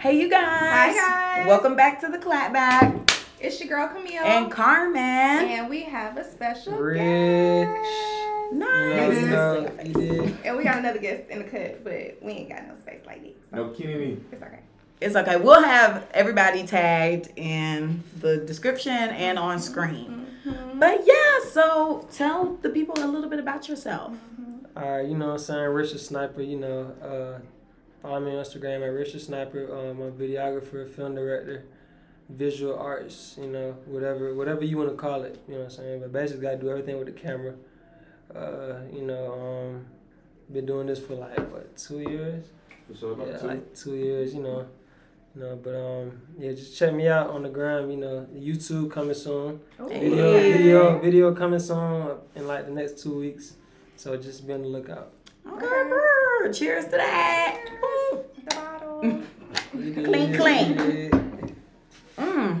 Hey, you guys. Hi, guys. Welcome back to the clapback. It's your girl Camille. And Carmen. And we have a special Rich. guest. Nice. You know, you did. And we got another guest in the cut, but we ain't got no space like this. No Kennedy. It's okay. It's okay. We'll have everybody tagged in the description and on screen. Mm-hmm. But yeah, so tell the people a little bit about yourself. All right, you know what I'm saying? Rich Da Sniper, you know, uh, follow me on Instagram at Rich Da Sniper. Um, I'm a videographer, film director, visual arts, you know, whatever whatever you want to call it, you know what I'm saying? But basically, I do everything with the camera. Uh, you know, um, been doing this for like, what, two years? For sure, about Yeah, two. like two years, you know. You know, but um, yeah, just check me out on the gram. You know, YouTube coming soon. Video, Hey. video, video coming soon in like the next two weeks. So just be on the lookout. Okay, brr. cheers to that. Woo. The bottle. Clean, clean. did. Mm.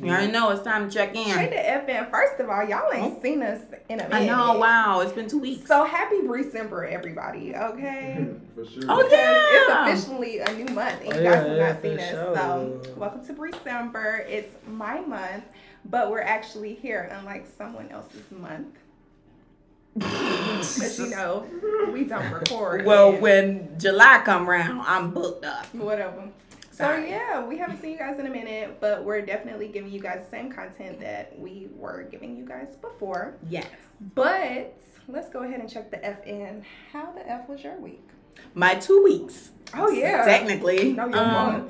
You already know it's time to check Straight in. to FM. First of all, y'all ain't seen us in a minute. I know, wow, it's been two weeks. So happy December, everybody. Okay. For sure. Oh, yeah. It's officially a new month, and Oh, you yeah, guys have yeah, not seen us. sure. So, welcome to December. It's my month, but we're actually here, unlike someone else's month. Because you know, we don't record. Well, and when July come around, I'm booked up. whatever. So yeah, we haven't seen you guys in a minute, but we're definitely giving you guys the same content that we were giving you guys before. Yes. But let's go ahead and check the FN. How the F was your week? My two weeks. Oh yeah. Technically. No, your um,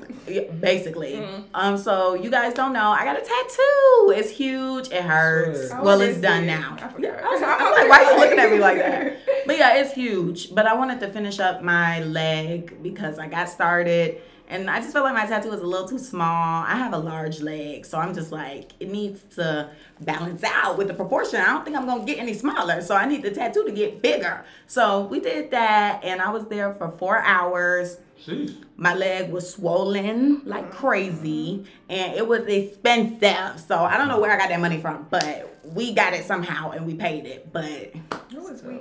basically. Mhm. Um, so you guys don't know, I got a tattoo. It's huge. It hurts. Sure. Oh, well, it's done it. now. I forgot. Yeah, I was, I'm like, why are you looking at me like that? But yeah, it's huge. But I wanted to finish up my leg because I got started and I just felt like my tattoo was a little too small. I have a large leg, so I'm just like, it needs to balance out with the proportion. I don't think I'm gonna get any smaller, so I need the tattoo to get bigger. So we did that, and I was there for four hours. Sheesh. My leg was swollen like crazy, and it was expensive. So I don't know where I got that money from, but we got it somehow, and we paid it. But Who was we?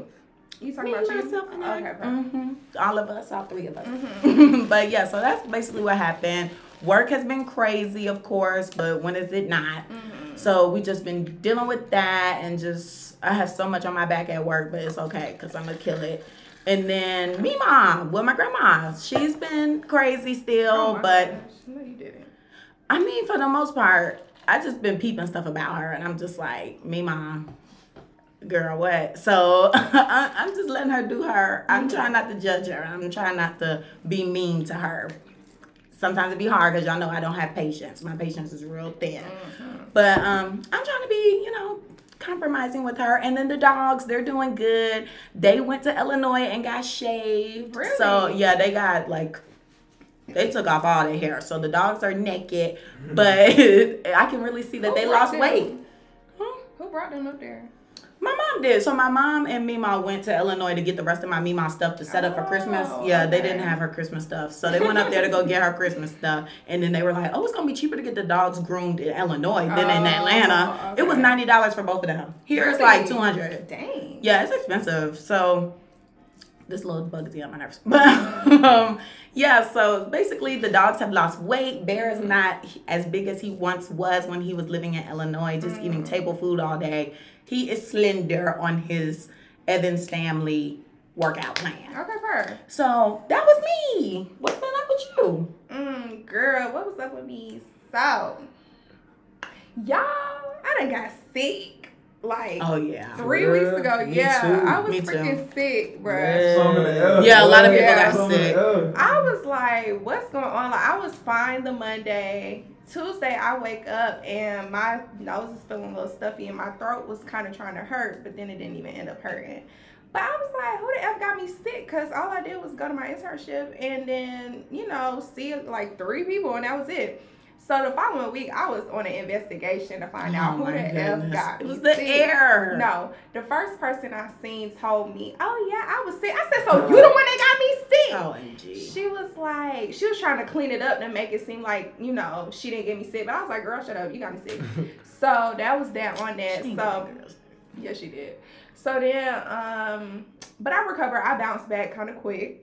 You talking me, about you? myself, and I. Okay, perfect. Mhm. All of us, all three of us. Mm-hmm. but yeah, so that's basically what happened. Work has been crazy, of course, but when is it not? Mm-hmm. So we just been dealing with that, and just I have so much on my back at work, but it's okay because I'm gonna kill it. And then me, mom, well, my grandma, she's been crazy still, Oh but gosh. No, you didn't. I mean, for the most part, I just been peeping stuff about her, and I'm just like, me, mom, girl, what? So I'm just letting her do her. I'm mm-hmm. trying not to judge her. I'm trying not to be mean to her. Sometimes it be hard because y'all know I don't have patience. My patience is real thin. Mm-hmm. But um, I'm trying to be, you know, compromising with her. And then the dogs, they're doing good. They went to Illinois and got shaved. Really? So yeah, they got like they took off all their hair. So the dogs are naked, mm-hmm. but I can really see that Who they lost them? weight. Huh? Who brought them up there? My mom did. So my mom and Mima went to Illinois to get the rest of my Mima stuff to set up for Christmas. Oh, Yeah, they didn't have her Christmas stuff. So they went up there to go get her Christmas stuff. And then they were like, oh, it's going to be cheaper to get the dogs groomed in Illinois than in Oh, Atlanta. It was $90 for both of them. Here it's like 200 Dang. Yeah, it's expensive. So this little bug's me on my nerves. But um, yeah, so basically the dogs have lost weight. Bear is not as big as he once was when he was living in Illinois, just eating table food all day. He is slender on his Evans family workout plan. Okay, per. So that was me. What's been up with you? Mm, girl, what was up with me? So, y'all, I done got sick. Like Oh yeah. three Yeah, weeks ago. me Yeah, too. I was Me too. freaking sick, bro. Some in the air. Yeah, a lot of people Yeah. got Some in the sick. I was like, what's going on? Like, I was fine the Monday. Tuesday, I wake up and my nose is feeling a little stuffy and my throat was kind of trying to hurt, but then it didn't even end up hurting. But I was like, who the F got me sick? Because all I did was go to my internship and then, you know, see like three people and that was it. So the following week, I was on an investigation to find out Oh who my the F goodness. got It me was the sick. air. No, the first person I seen told me, oh yeah, I was sick. I said, so you the one that got me sick? OMG. She was like, she was trying to clean it up to make it seem like, you know, she didn't get me sick. But I was like, girl, shut up. You got me sick. so that was that on that. She So, yeah, she did. So then, um, but I recovered. I bounced back kind of quick.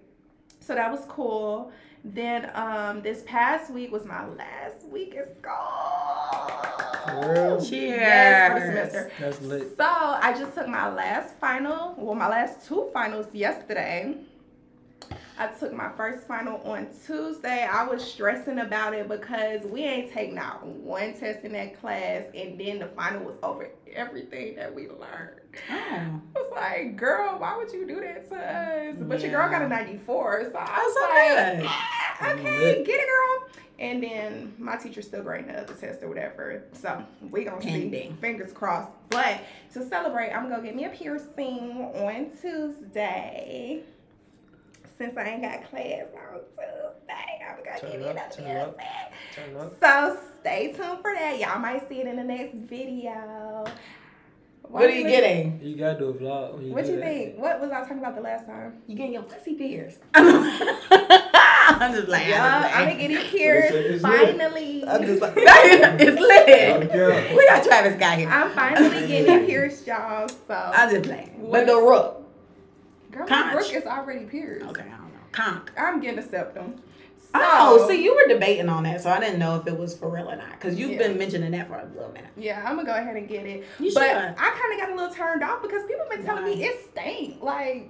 So that was cool. Then um this past week was my last week at school. Real? Cheers. Yes, for the semester. That's lit. So I just took my last final, well, my last two finals yesterday. I took my first final on Tuesday. I was stressing about it because we ain't taking out one test in that class, and then the final was over everything that we learned. Oh. I was like, girl, why would you do that to us? But your girl got a 94, so I was like. "Ah, okay, get it, girl. And then my teacher's still grading the other test or whatever. So we gonna see. Fingers crossed. But to celebrate, I'm gonna get me a piercing on Tuesday. Since I ain't got class on Tuesday, I'm gonna Turn get me up, another turn up. Turn up. So stay tuned for that. Y'all might see it in the next video. What are you getting? You gotta do a vlog when you What do you that. think? What was I talking about the last time? You getting your pussy pierced? I'm just playing. Yeah, I'm I'm gonna get pierced finally. I'm just like, it's lit. We got Travis Scott here. I'm finally getting it pierced, y'all. So, I'm just playing. What? But the rook. Girl, conch. my Brooke is already pierced. Okay, I don't know. Conk. I'm getting a septum. Oh, So- see, you were debating on that, so I didn't know if it was for real or not. Because you've Yeah. been mentioning that for a little minute. Yeah, I'm gonna go ahead and get it. You but should. I kind of got a little turned off because people been telling me it stank. Like,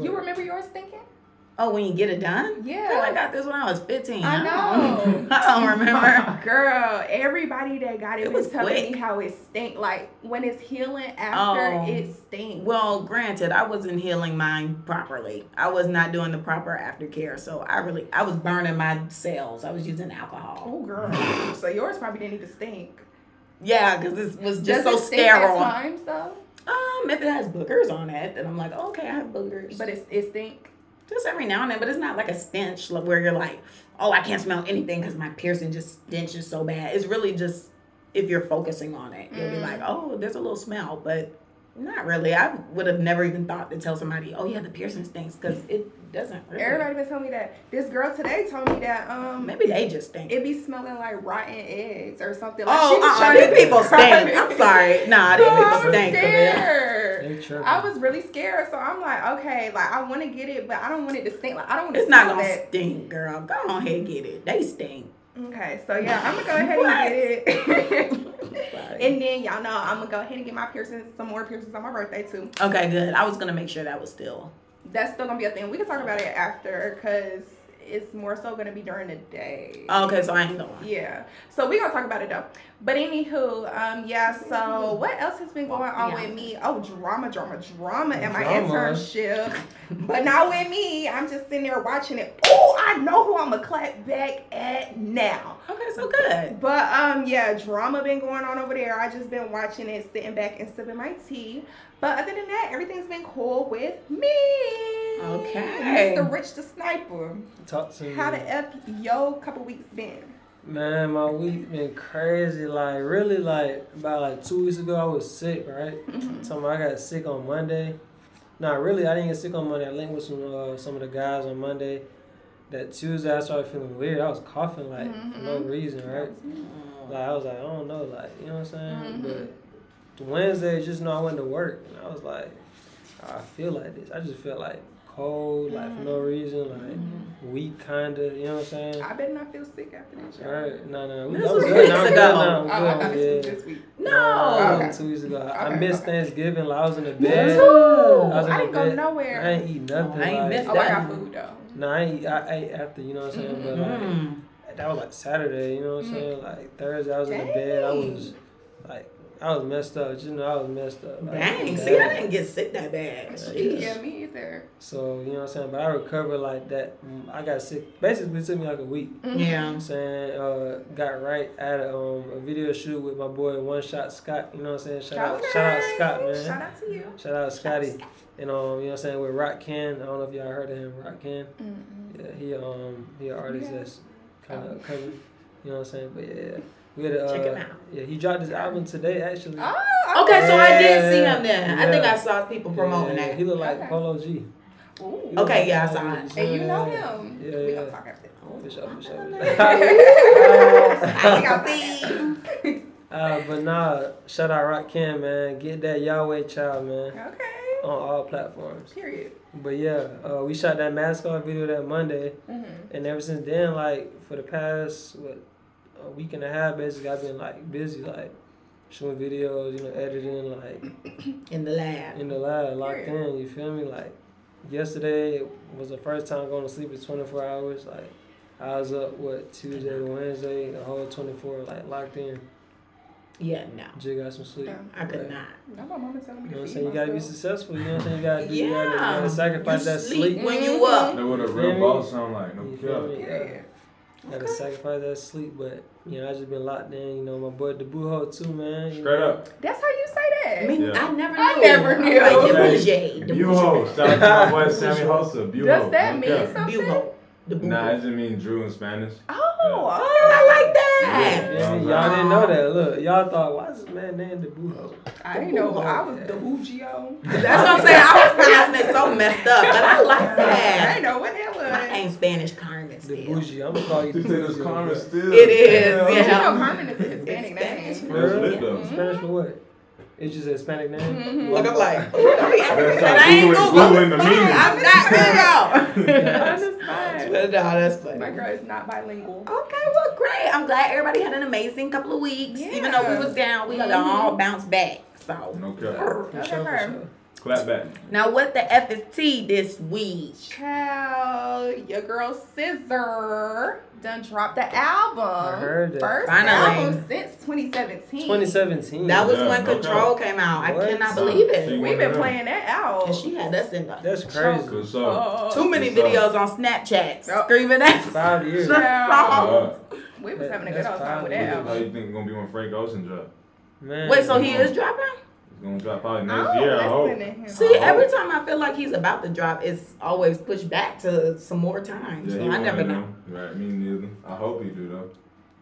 you remember yours stinking? Oh, when you get it done? Yeah. Girl, I got this when I was 15. I don't- know. I don't remember. Girl, everybody that got it, It was was telling quick. me how it stink. Like when it's healing after, Oh. it stinks. Well, granted, I wasn't healing mine properly. I was not doing the proper aftercare, so I really I was burning my cells. I was using alcohol. oh girl, so yours probably didn't even stink. Yeah, because this was Does just so it stink at sterile. times though? Um, if it has boogers on it, then I'm like, okay, I have boogers. But it's it stink. Just every now and then, but it's not like a stench like, where you're like, oh, I can't smell anything because my piercing just stenches so bad. It's really just if you're focusing on it, you'll be Mm. like, oh, there's a little smell, but not really. I would have never even thought to tell somebody, oh yeah, the piercing stinks because it doesn't. Really. Everybody been telling me that. This girl today told me that um Maybe they just stink. it be smelling like rotten eggs or something. Like oh, uh-uh, these people stink. I'm sorry. Nah, So these I people was stink for real. scared. I was really scared, so I'm like, okay, like I want to get it, but I don't want it to stink. Like I don't want to It's not gonna that. stink, girl. Go on ahead and get it. They stink. Okay, so yeah, I'm gonna go ahead and get it. And then y'all know I'm gonna go ahead and get my piercings, some more piercings on my birthday too. Okay, good. I was gonna make sure that was still. That's still gonna be a thing. We can talk about it after, cause it's more so gonna be during the day. Okay, so I ain't going. Yeah. So we gonna talk about it though. But anywho, um, yeah. So what else has been going on with me? Oh, drama, drama, drama at my internship. but not with me. I'm just sitting there watching it. Oh, I know who I'm gonna clap back at now. Okay, so good. But um, yeah, drama been going on over there. I just been watching it, sitting back and sipping my tea. But other than that, everything's been cool with me. Okay. Mr. Rich Da Sniper. Talk to me. How the f yo couple weeks been? Man, my week been crazy. Like really, like about like two weeks ago, I was sick. Right. Mm-hmm. So I got sick on Monday. Nah, really, I didn't get sick on Monday. I linked with some uh, some of the guys on Monday. That Tuesday, I started feeling weird. I was coughing like for no Mhm. reason, right? Mm. Like I was like, I don't know, like you know what I'm saying. Mhm. But Wednesday, just know I went to work, and I was like, I feel like this. I just felt like cold, like for no reason, like weak, kinda. You know what I'm saying? I better not feel sick after this. y'all. Right? No, no, we This I'm was good weeks now. I'm good now. I'm Oh, good, thought this was yeah. this week. No. Nah, Okay. two weeks ago. I missed okay. Thanksgiving. Like, I was in the Me bed. too. I was in I the didn't go bed. nowhere. I ain't eat nothing. I ain't like, missed Oh, I got food though. No, I ain't. I ate after. You know what I'm saying? But like, Mm. that was like Saturday. You know what I'm Mm. saying? Like Thursday, I was in the bed. I was like, I was messed up. Just know, I was messed up. Like, Dang, bad. see, I didn't get sick that bad. Yeah. Jeez. Yeah, me either. So you know what I'm saying? But I recovered like that. Mm, I got sick. Basically, it took me like a week. Mhm. You know what Yeah. I'm saying? Uh, got right at a, um, a video shoot with my boy One Shot Scott. You know what I'm saying? Shout out, shout out Scott, man. Shout out to you. Shout out Scotty. And um, you know what I'm saying with Rock Ken. I don't know if y'all heard of him, Rock Ken. Mm-mm. Yeah, he um he an artist Yeah. that's kind Oh. of coming. You know what I'm saying? But yeah, we had uh, Check him out. Yeah, he dropped his album today actually. Oh, Okay, so I did see Yeah. him then. I think I saw people promoting yeah, that. He looked like Okay. Polo G. Ooh. Okay, like yeah, I saw him. it. And you know him. Yeah, we yeah. gonna talk after. For sure, for sure. I got see. Uh, but nah, shout out Rock Ken, man. Get that Yahweh child, man. Okay. on all platforms. Period. But yeah, uh, we shot that mascot video that Monday, hmm and ever since then, like for the past what a week and a half, basically, I've been like busy, like shooting videos, you know, editing, like In the lab. in the lab, locked Period. in. You feel me? Like yesterday was the first time going to sleep in 24 hours. Like I was up what Tuesday Wednesday, the whole 24, like locked in. Yeah, no. Just got some sleep. Yeah. I could Right. not. Now my mama telling me You know to what I'm saying? You gotta be successful. You know what I'm saying? You gotta do. You gotta, you gotta sacrifice You that sleep sleep. when you up. That's what a real me? boss sound like. No You feel cap. me? Period. Gotta Okay. sacrifice that sleep, but you know I just been locked in. You know my boy Debuho too, man. Straight know. up. That's how you say that. I mean, Yeah. I never knew. I never knew. Like the Okay. The Buho. bougie. Shout out to my boy Sammy Hosa. Buho. Does that No mean cap. something? Buho. The bougie. Nah, it just means Drew in Spanish. Oh, Oh, I like that. Yeah, y'all didn't know that. Look, y'all thought why is this man named Debuho? I didn't know I was the Bugio. That's what I'm saying. I was pronouncing it so messed up, but I like that. I didn't know what that was. My name's Spanish Carmen The still. bougie. I'm gonna call you. You say this Bougie, Carmen bro. still. It is, Yeah, You know Carmen is a Hispanic It's Spanish. name. That's lit though. Mhm. Spanish for what? It's just a Hispanic name. Mhm. Look, I'm like, ooh, don't be acting That's like how I ain't Google- Google. Googling the meaning. I'm not Google. Understand. But no, that's My girl is not bilingual. Okay, well, great. I'm glad everybody had an amazing couple of weeks. Yeah. Even though we was down, we Mhm. all bounced back. So No cap. For Okay, sure, for Clap back. now, what the F is T this week? Child, your girl SZA done dropped the album. I heard that. First Finally. album since 2017. 2017. That was Yeah, when okay. Control came out. I cannot Uh, believe see, it. We've been playing that out. And she had us in the That's crazy. Good stuff. Oh, too many Good videos on Snapchat Oh. screaming that. Five years. Child. Uh, We was That- having a good old time with fine. that How you think it's gonna be when Frank Ocean drop? Man. Wait, so he is dropping? It's gonna drop probably I next don't year. I hope. listen to him. See, Oh. every time I feel like he's about to drop, it's always pushed back to some more time. Yeah, so I never know. know. Right, me neither. I hope he do though.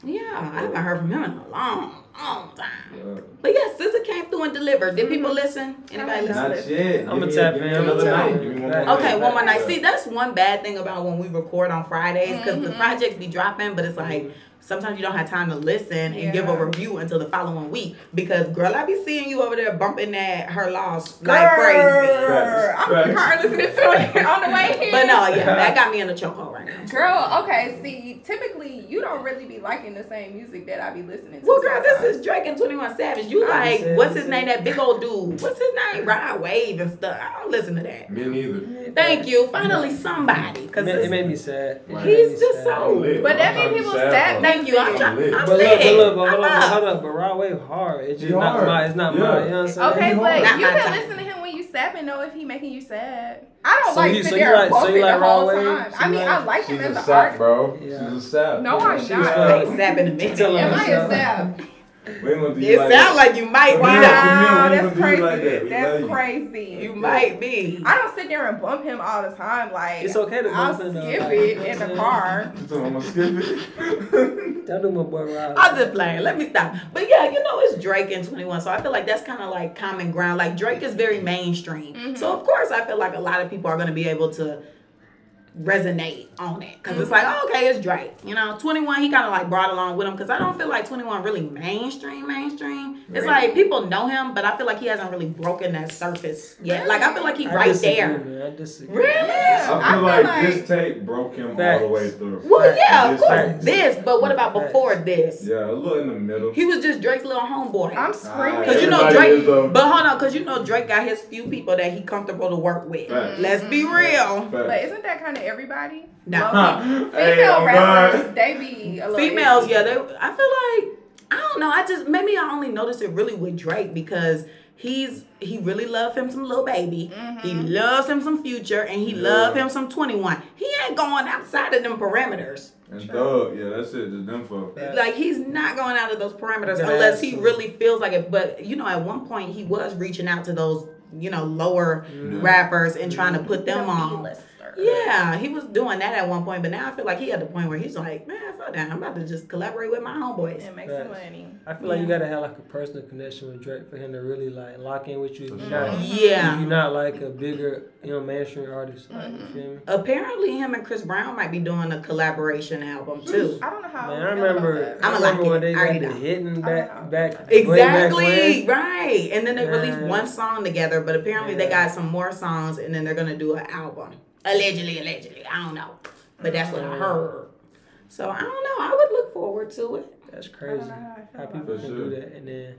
Yeah, I haven't heard from him in a long, long time. Yeah. But yeah, SZA came through and delivered. Did people Mhm. listen? Anybody Not listen? Not yet. I'ma Give me- tap give in, another I'ma tap night. in. Give me one Okay, Okay, one more night. See, that's one bad thing about when we record on Fridays because the Mhm. projects be dropping, but it's like sometimes you don't have time to listen and give a review until the following week. Because girl, I be seeing you over there bumping that her loss like crazy. Facts. I'm in the car listening to it on the way here. But no, yeah, that got me in a chokehold right now. Girl, okay, see, typically you don't really be liking the same music that I be listening to. Well, girl, this is Drake and 21 Savage. You I like, said- what's his name? That big old dude. What's his name? Rod Wave and stuff. I don't listen to that. Me neither. Thank you. Finally, somebody. It Because made, it made me sad. It He's me just sad. so- I'm lit. But that I'm mean people be sad. Thank you. I'm trying. lit. I'm But look, lit. but look, but hold I'm on, up. hold up. But Rod Wave hard. It's just not my. It's not my. You know what I'm saying? Okay, but you can listen to him when you sap and know if he making you sad. I don't So like you- sit so you there like- so you like the whole time. So I mean, like- I like She's him as a an sap, artist. bro. Yeah. She's a sap. No, I'm She's not. fine. Ain't sapping to me. She telling Am I a sap? We ain't gonna do It you like sounds that. like you might. Wow. Wow. Wow, that's crazy. you like that. That's love you. crazy. You might be. I don't sit there and bump him all the time. Like It's okay to I'll bump him, though, skip like, it you know in the car. So I'm gonna skip it. Don't do my boy Rod. I'm just playing. Let me stop. But yeah, you know it's Drake and 21, so I feel like that's kind of like common ground. Like Drake is very mainstream, Mhm. so of course I feel like a lot of people are gonna be able to resonate on it because it's mm-hmm. like oh, okay, it's Drake. You know, 21 he kind of like brought along with him because I don't feel like 21 really mainstream mainstream. It's like people know him, but I feel like he hasn't really broken that surface yet. Like I feel like he I right disagree, there. Man. I disagree. Really? I feel I like, feel like- this tape broke him all the way through. Well, yeah, of This course tape. this, but what about Facts. before this? Yeah, a little in the middle. He was just Drake's little homeboy. I'm screaming. Ah, cause you know Drake, is, though. but hold on, cause you know Drake got his few people that he comfortable to work with. Facts. Let's be real. But isn't that kind of everybody? No. Well, Hey, Female oh rappers, God. they be a little Females, iffy. yeah, they. I feel like I don't know. I just maybe I only noticed it really with Drake because he's he really love him some Lil Baby. He Mhm. loves him some future, and he Yeah. love him some twenty one. He ain't going outside of them parameters. And Thug, yeah, that's it. Just them for. Like he's not going out of those parameters Gotta unless he really feels like it. But you know, at one point he was reaching out to those you know lower Mhm. rappers and trying to put them The on. B-listers. Yeah, he was doing that at one point, but now I feel like he at the point where he's like, man, fuck that. I'm about to just collaborate with my homeboys. And make some money. I feel like you gotta have like a personal connection with Drake for him to really like lock in with you. If For you're sure. not, if Yeah. you're not like a bigger, you know, mainstream artist. Like, Mm-hmm. you feel me? Apparently, him and Chris Brown might be doing a collaboration album too. I don't know how. Man, I I remember. I'ma I like remember when they I already got the hitting back, back, way back Exactly, right. And then they released one song together, but apparently they got some more songs, and then they're gonna do an album. Allegedly, allegedly, I don't know, but that's what I Mm. heard. So I don't know. I would look forward to it. That's I crazy. don't know how I feel How people can do that and then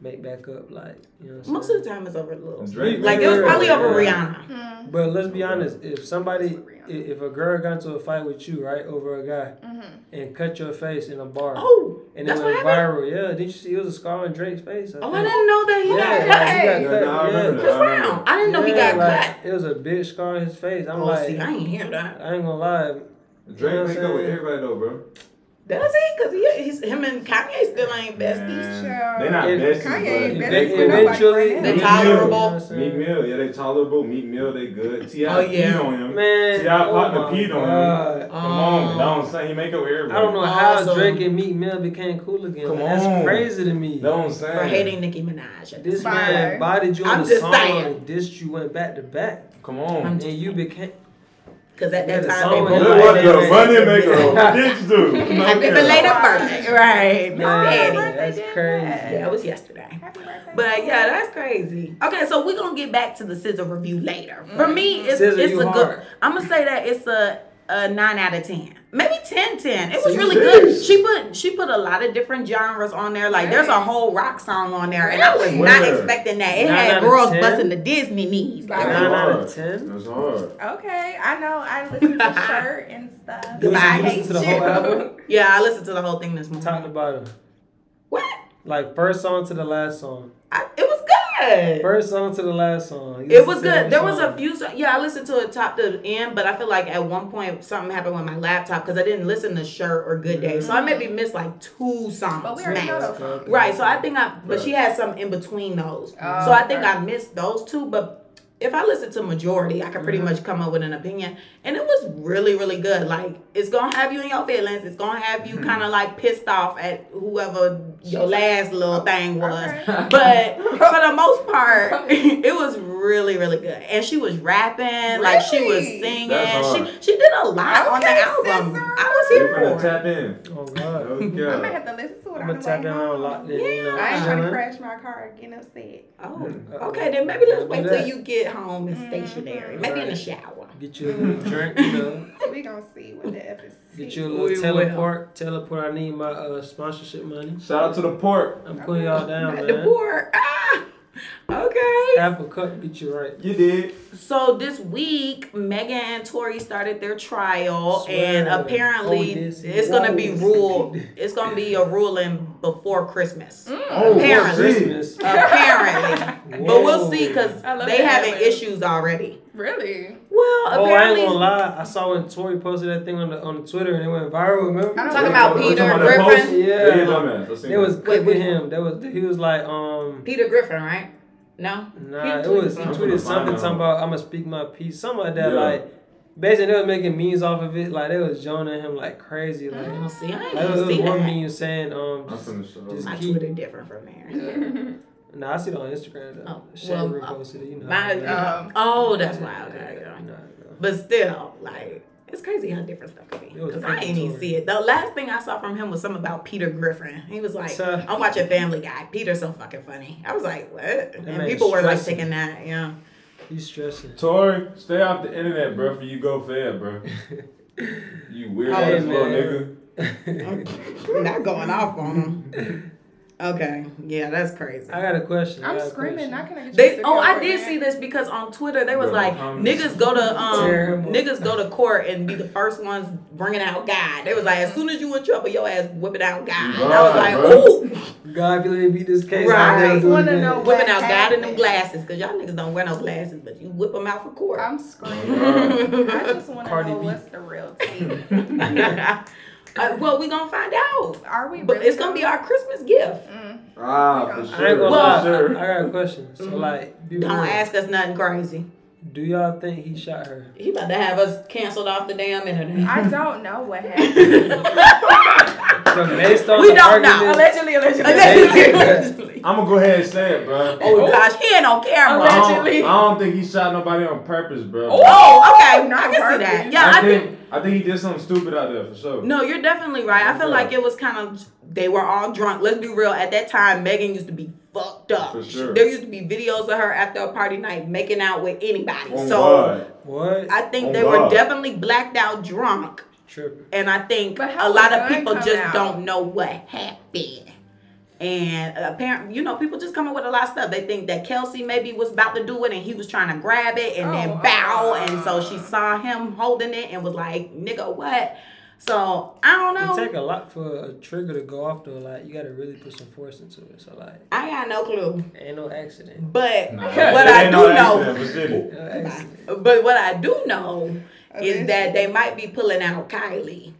make back up, like you know. What I'm Most saying? of the time, it's over a little. Drake Like it was probably over Yeah. Rihanna. Mm, But let's be honest, if somebody, if if a girl got into a fight with you, right, over a guy, mhm. and cut your face in a bar, Oh, and it went what viral, yeah, didn't you see it was a scar on Drake's face? Oh, I didn't know that he Yeah, got like, cut. he got Yeah, cut, nah, I yeah. that. Chris Brown. I didn't know he got like, cut. It was a big scar on his face. I'm Oh, like, see, I ain't hear that. I ain't gonna lie. Drake You know make up with everybody though, bro. Does he? Cause he, he's him and Kanye still ain't besties. Man, Child. They not It- besties, Kanye ain't besties they with cool. nobody Eventually, They now. tolerable. Meek Mill, yeah, they tolerable. Meek Mill, they good. Ti Oh, peed yeah. on him. Man, T.I. oh partner my peed on him. God. Come on, Oh. don't say he make up with everybody. I don't know how Awesome. Drake and Meek Mill became cool again. Come Like, That's crazy to me. That what I'm saying. For hating Nicki Minaj. This this man bodied you on I'm the song, saying. dissed you went back to back, Come on. and just you became. Cause at that the time they was both like- what like, the money maker bitch do. Happy belated birthday. Right. Miss Man, Betty. birthday that's crazy. that. Yeah, it was yesterday. But yeah, that's crazy. Okay, so we're gonna get back to the SZA review later. For me, it's it's you a good hard. I'm gonna say that it's a a nine out of ten. Maybe 10 10. It was See, really this. good. She put she put a lot of different genres on there. Like there's a whole rock song on there. And I was Really? not expecting that. It Nine had girls 10? busting the Disney knees. Like, Nine Nine out hard. of ten. That's hard. Okay, I know. I listen to Shirt and stuff. You Goodbye. listen, you listen to the whole yeah, I listened to the whole thing this morning. top to bottom, What? like first song to the last song, I, it was good. First song to the last song. You It was good. every There was a few. so- Yeah, I listened to it top to end, but I feel like at one point something happened with my laptop because I didn't listen to Shirt or Good Day, so I maybe missed like two songs. But we already know max. those songs. Right. So I think I, but Right. she had some in between those. Oh, so I think okay. I missed those two, but. If I listen to majority, I can pretty Mm-hmm. much come up with an opinion, and it was really, really good. Like it's gonna have you in your feelings. It's gonna have Mm-hmm. you kind of like pissed off at whoever your last little thing was. But for the most part, it was really, really good. And she was rapping, like she was singing. She she did a lot on the album. sister. I was You're here gonna for it. tap in. Oh god. I might Okay. have to listen to it I'm on gonna tap way in on home. lock then, you know. I ain't trying to crash my car and get upset. Oh, okay. Then maybe let's wait do till you get home and Mhm. stationary. Maybe in the shower. Get you a little drink, you know. We gonna see what the F is. Get you a We little will. teleport. Teleport. I need my uh, sponsorship money. Shout out to the port. I'm putting y'all down, At the man. board. Ah. Okay. Apple Cup get you right. You did. So this week, Megan and Tory started their trial, Swear. and apparently Oh, this- it's gonna be Whoa. ruled. It's gonna be a ruling before Christmas. Oh, Apparently. Christmas. Apparently, but we'll see because they that having balance. issues already. Really? Well, apparently. Oh, I ain't apparently, gonna lie. I saw when Tory posted that thing on the on Twitter and it went viral. Remember? I don't Talking about You Peter talking about Griffin? post? Yeah. Yeah, you dumbass. It was that. clipping which him. That was he was like um. Peter Griffin, right? No. Nah, He it was he tweeted tweeted something talking about I'm gonna speak my piece, something like that. Yeah. Like basically they was making memes off of it. Like they was joning him like crazy. Like, I don't see. I ain't like, it was even see one that. meme saying um. I'm Just, finna show. just- My keep- Twitter different from there. Nah, I see it on Instagram though. Oh, Shay well, reposted it. You know. My, Um, oh, that's why. Okay, yeah. Nah, nah. But still, like, it's crazy how different stuff can be. Because I didn't even see it. The last thing I saw from him was something about Peter Griffin. He was like, So- I'm watching Family Guy. Peter's so fucking funny. I was like, what? And people were like stressing. taking that, yeah. He's stressing. Tory, stay off the internet, bro, for you go fed, bro. You weird Oh, ass little nigga. Not going off on him. Okay, yeah, that's crazy. I got a question. I I'm got a screaming. question. Not gonna get They you oh I did for see this because on Twitter they was Bro, like um, niggas go to um Tear him up. niggas go to court and be the first ones bringing out God. They was like as soon as you in trouble your ass whipping out God. And I was like Right, bro. ooh God, if you let me beat this case, Right. I'll never I do it wanna know what- whipping out God in them glasses because y'all niggas don't wear no glasses but you whip them out for court. I'm screaming. I just want to know B. what's the real tea. Uh, well, we gonna find out. Are we? But really it's gonna be our Christmas gift. Mm. Ah, for I sure. I ain't gonna Well- sure. I, I got a question. So Mhm. like, be Don't real. ask us nothing crazy. Do y'all think he shot her? He about to have us canceled off the damn internet. I don't know what happened. So based on We the don't know. allegedly, allegedly. Allegedly, allegedly. I'm gonna go ahead and say it, bro. Oh gosh, he ain't on camera. I don't, Allegedly. I don't think he shot nobody on purpose, bro. Oh, okay. Not I can see that. Yeah, I, I think. think I think he did something stupid out there for sure. No, you're definitely right. I feel Yeah. like it was kind of they were all drunk. Let's be real. At that time, Megan used to be fucked up. For sure. There used to be videos of her after a party night making out with anybody. Oh, so God. what? I think Oh, they were definitely blacked out drunk. Tripping. And I think a lot of people just out? don't know what happened. And apparently, you know, people just coming with a lot of stuff. They think that Kelsey maybe was about to do it and he was trying to grab it and Oh, then bow. uh. and so she saw him holding it and was like, nigga, what? So I don't It know. take a lot for a trigger to go off though. Like you gotta really put some force into it. So like, I got no clue. ain't no accident. But Nah, what I do no know, accident, but. No but what I do know is that they might be pulling out Kylie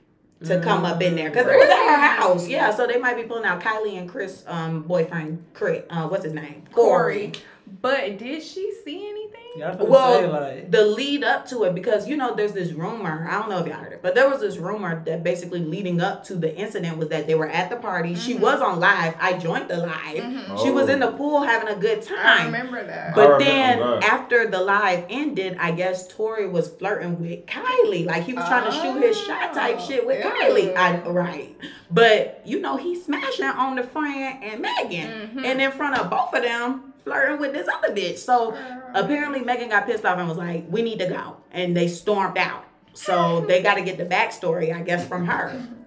to come up in there because it was at her house. Yeah, so they might be pulling out Kylie and Chris, um, boyfriend Chris. Uh, what's his name? Corey. But did she see anything? Yeah, I was gonna Well, say like, the lead up to it because you know there's this rumor. I don't know if y'all heard it, but there was this rumor that basically leading up to the incident was that they were at the party. She was on live. I joined the live. Mhm. She was Oh. in the pool having a good time. I time. remember that. But remember then that. after the live ended, I guess Tory was flirting with Kylie. Like he was trying to shoot his shot type shit with Oh, Kylie. I, right. But you know, he's smashing on the friend and Megan. Mhm. And in front of both of them, flirting with this other bitch. So uh-huh. apparently Megan got pissed off and was like, We need to go. And they stormed out. So they gotta get the backstory, I guess, from her. Mm-hmm.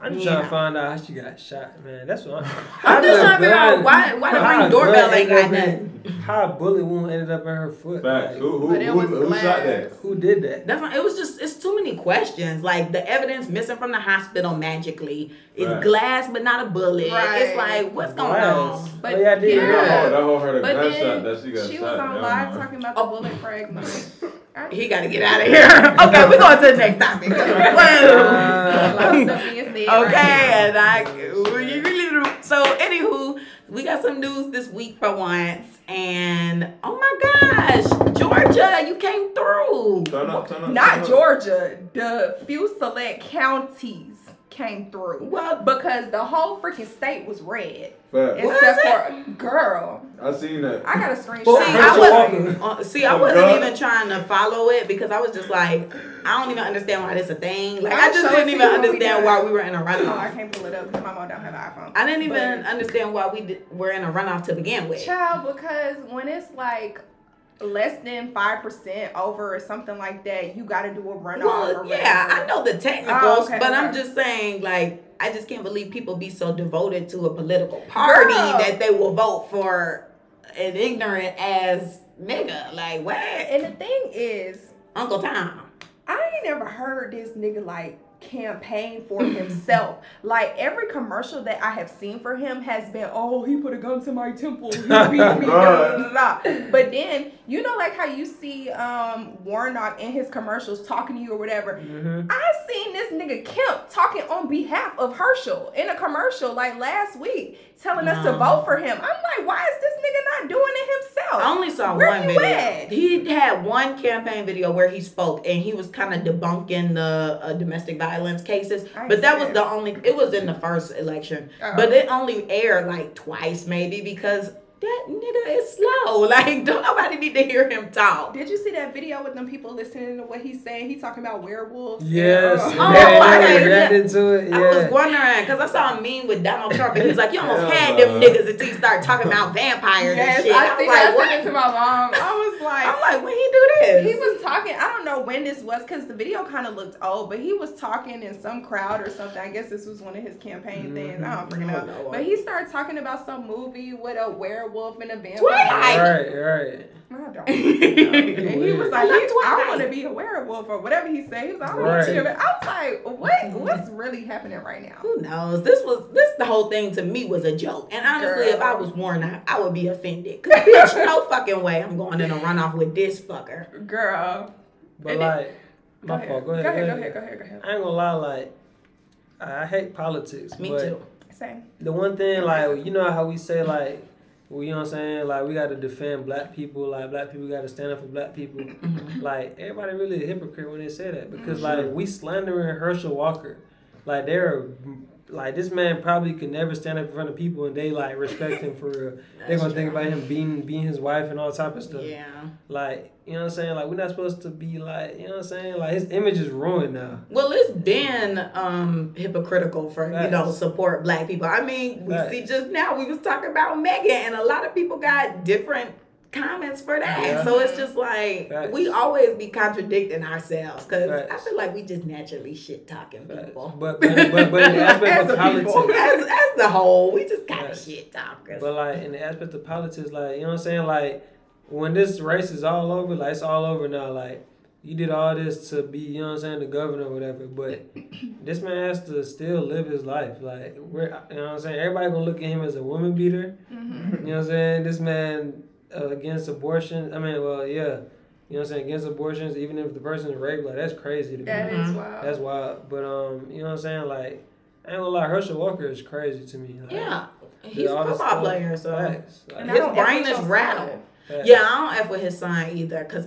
Miss. I'm just Yeah. trying to find out how she got shot, man. That's what I'm. I'm just trying to figure out why why the ring doorbell ain't got nothing. How a bullet wound ended up in her foot. Facts. Like, Who, who, who, who shot that? who did that? That's not, it was just it's too many questions. Like the evidence missing from the hospital magically. It's Right. glass but not a bullet. Right. It's like what's going Glass. on? Oh, but oh, yeah, I did yeah. That that. whole, that whole heard a But gunshot then that she got she shot. was on live talking about the oh. bullet fragments. I- He gotta get out of here. okay, we're going to the next topic. Well, A lot of stuff being said okay, and I so anywho, we got some news this week for once, and oh my gosh, Georgia, you came through. Turn up, turn up. turn Not. Georgia. The few select counties came through. Well, Because the whole freaking state was red. Facts. What Except is for girl. I seen that. I got a screenshot. Well, See, I Walker. was uh, see, I Oh, wasn't God. even trying to follow it because I was just like, I don't even understand why this a thing. Like, I'll I just didn't even you when we understand why we were in a Oh, I can't pull it up because my mom don't have an iPhone. I didn't even But- understand why we did, were in a runoff to begin with. Child, because when it's like less than five percent over or something like that, you got to do a runoff. Well, yeah, whatever. I know the technicals, Oh, okay, but I'm just saying, like, I just can't believe people be so devoted to a political party Girl. that they will vote for an ignorant as nigga. Like, what? And the thing is, Uncle Tom. I ain't never heard this nigga like campaign for himself. like every commercial that I have seen for him has been, oh, he put a gun to my temple, he beat me, da, da. But then you know, like how you see um Warnock in his commercials talking to you or whatever. Mm-hmm. I seen this nigga Kemp talking on behalf of Herschel in a commercial like last week, telling us to vote for him. I'm like, why is this nigga not doing it himself? I only saw Where one video. at? He had one campaign video where he spoke and he was kind of debunking the uh, domestic violence cases. I But that was the only. It was in the first election, Oh. but it only aired like twice, maybe because that nigga is slow. Like, don't nobody need to hear him talk. Did you see that video with them people listening to what he's saying? He talking about werewolves. and, Yes. uh, Oh, they- okay, they reacted to it. I was Yeah. wondering because I saw a meme with Donald Trump and he was like, "You almost Hell had them niggas until you start talking about vampires Yes, and shit." I I'm see like, what? sent to my mom. I was like, I'm like, when he do this? he was talking. I don't know when this was because the video kind of looked old, but he was talking in some crowd or something. I guess this was one of his campaign things. I don't freaking Oh, know. But he started talking about some movie with a werewolf and a vampire. Twilight. Right, right. I don't. And he was like, Not I want to be a werewolf or whatever he said. He was like, I want to be a werewolf. I was like, what? Mm-hmm. What's really happening right now? Who knows? This was this the whole thing to me was a joke. And honestly, Girl. if I was warned, I, I would be offended. Cause bitch, no fucking way I'm going in a runoff with this fucker. Girl. But And like, Go my ahead. fault. Go ahead. Go ahead. Go ahead. Go ahead. Go ahead. I ain't gonna lie. Like, I hate politics. Me but too. Same. The one thing, like, you know how we say, like, well, you know what I'm saying? Like we got to defend black people. Like black people got to stand up for black people. Mm-hmm. Like everybody really a hypocrite when they say that because like we slandering Herschel Walker. Like they're like this man probably could never stand up in front of people and they like respect him for real. They're gonna think about him being being his wife and all type of stuff. Yeah. Like you know what I'm saying? Like we're not supposed to be like you know what I'm saying? Like his image is ruined now. Well, it's been um hypocritical for you know support black people. I mean, we see just now we was talking about Megan, and a lot of people got different comments for that. Yeah. So it's just like Facts. we always be contradicting ourselves because I feel like we just naturally shit talking people. But but but, but in the aspect As of a people. politics. as, as the whole, we just kind of shit talkers. But like in the aspect of politics, like you know what I'm saying, like when this race is all over, like it's all over now. Like you did all this to be, you know what I'm saying, the governor or whatever. But this man has to still live his life. Like we're, you know what I'm saying, everybody gonna look at him as a woman beater. Mhm. You know what I'm saying? This man uh, against abortion. I mean, well, yeah. You know what I'm saying? Against abortions, even if the person is raped, like that's crazy to me. That is Mhm. wild. That's wild. But um, you know what I'm saying? Like, I ain't gonna lie, Herschel Walker is crazy to me. Like, yeah, he's a football stuff. player, so. Facts. Like, And His brain is rattled. Son. Yeah, I don't F with his son either because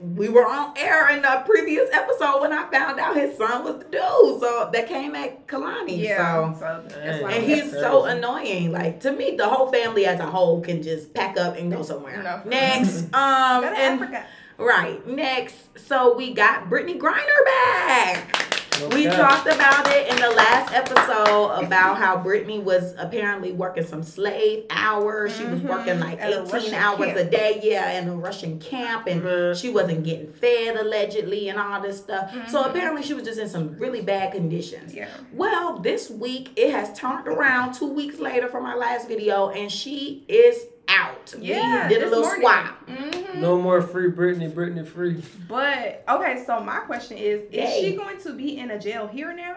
we were on air in the previous episode when I found out his son was the dude. So that came at Kalani. Yeah. So. So that's why And he's so annoying. Like to me, the whole family as a whole can just pack up and go somewhere. No. Next, um, Go to and Africa. right next. So we got Brittney Griner back. We talked about it in the last episode about how Brittney was apparently working some slave hours. She was working like At 18 hours camp. a day, yeah, in a Russian camp, and Man. she wasn't getting fed allegedly and all this stuff. So Mhm. apparently she was just in some really bad conditions. Yeah. Well, this week it has turned around two weeks later from our last video, and she is out. Yeah. we did a little morning. swap. Mhm. No more free Britney, Britney free. But okay, so my question is: Is Yay. she going to be in a jail here now?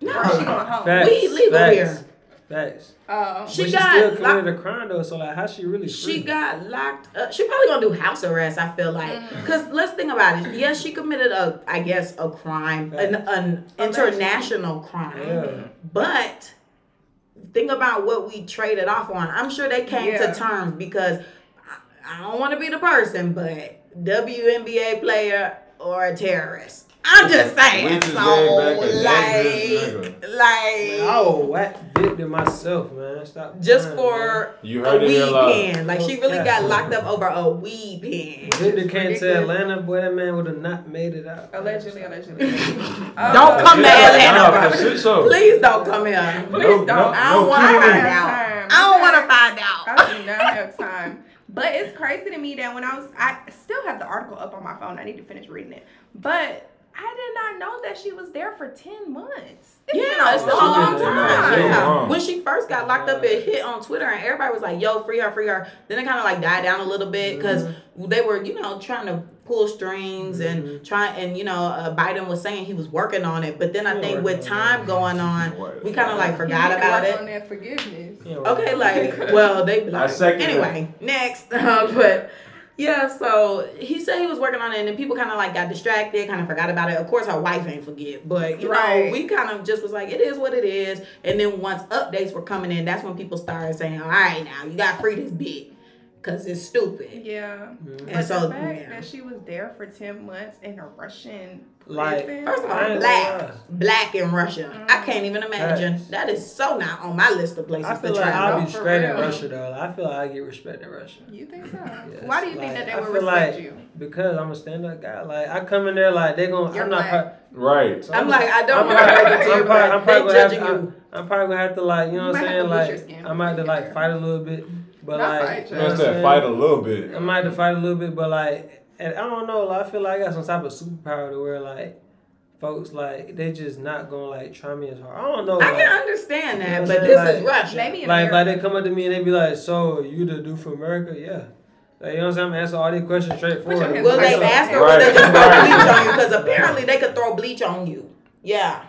No, Or is she going home? Facts. We legal facts, here. Facts. Oh. She she got still locked- committed a crime though, so like, how she really free? She got locked up. She probably gonna do house arrest. I feel like, Mm. cause let's think about it. Yes, she committed a, I guess, a crime, an, an international crime. Yeah. But think about what we traded off on. I'm sure they came Yeah. to terms because I, I don't want to be the person, but WNBA player or a terrorist. I'm just saying. Which is So, way like, dangerous Man, like, I will whack Viktor myself, man. Stop. just playing, for You a heard it weed pen. Like she really Okay. got locked up over a weed pen. man. Viktor came to Ridiculous. Atlanta, boy, that man would have not made it out. Allegedly, allegedly. Uh, don't Oh. come to Atlanta, Nah, bro. for. Please don't come here. Please No, don't. no, I don't no want to find out. time. I don't want to find out. I do not have time. But it's crazy to me that when I was, I still have the article up on my phone. I need to finish reading it. But I did not know that she was there for 10 months. It's Yeah, it's been a She long did time. So Yeah. long. When she first got locked up, it hit on Twitter, and everybody was like, "Yo, free her, free her." Then it kind of like died down a little bit because they were, you know, trying to pull strings and Mhm. try and you know, uh, Biden was saying he was working on it, but then I Yeah, think with time going on, we kind of like forgot need about it. On that forgiveness. Okay, like, well, they be I like, second anyway, next. Uh, but yeah, so he said he was working on it, and then people kind of like got distracted, kind of forgot about it. Of course, her wife ain't forget, but you know, we kind of just was like, it is what it is. And then once updates were coming in, that's when people started saying, all right, now you got free this bitch, cause it's stupid. Yeah. Mhm. And But so, the fact yeah. that she was there for 10 months in a Russian Like. First of all, black, gonna black in Russia. I mm-hmm. can't even imagine. Facts. That is so not on my list of places I to feel like travel. I'll be for straight in. Russia though. I feel like I get respect in Russia. You think so? Yes, Why do you think that they I would feel respect like- you? Because I'm a stand up guy. Like I come in there like they gon' You're I'm not black. pro- Right. so I'm like, I don't I'm want to probably- break it to you, I'm probably- I'm probably they gonna have judging to- you. I'm probably gonna have to like, you know You what I'm saying? to bleach your Like I might have to like fight a little bit. But Not like fight, you know what I'm That's that saying? fight a little bit. I might have to fight a little bit, but like, and I don't know. Like, I feel like I got some type of superpower to where like, folks like they just not gonna like try me as hard. I don't know. I like, can understand You know that, but I'm this saying? is Like- Russia. Maybe in like, like they come up to me and they be like, "So you the dude from America?" Yeah. Like, you know what I'm saying? I'm answering all these questions straightforward. Put Will they ask her? Will they just throw Right. bleach on you? Because apparently they could throw bleach on you. Yeah.